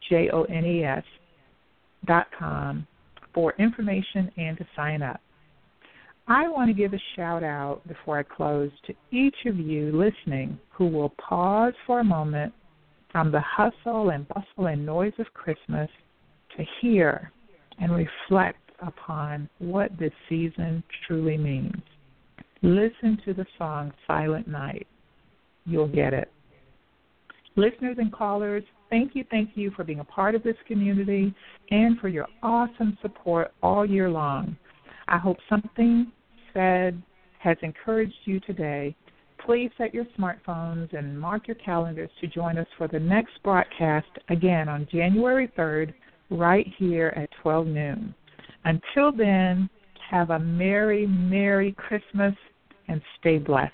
[SPEAKER 2] J O N E S dot com for information and to sign up. I want to give a shout out before I close to each of you listening who will pause for a moment from the hustle and bustle and noise of Christmas to hear and reflect upon what this season truly means. Listen to the song Silent Night. You'll get it. Listeners and callers, thank you, thank you for being a part of this community and for your awesome support all year long. I hope something said has encouraged you today. Please set your smartphones and mark your calendars to join us for the next broadcast again on January 3rd, right here at 12 noon. Until then, have a Merry, Merry Christmas and stay blessed.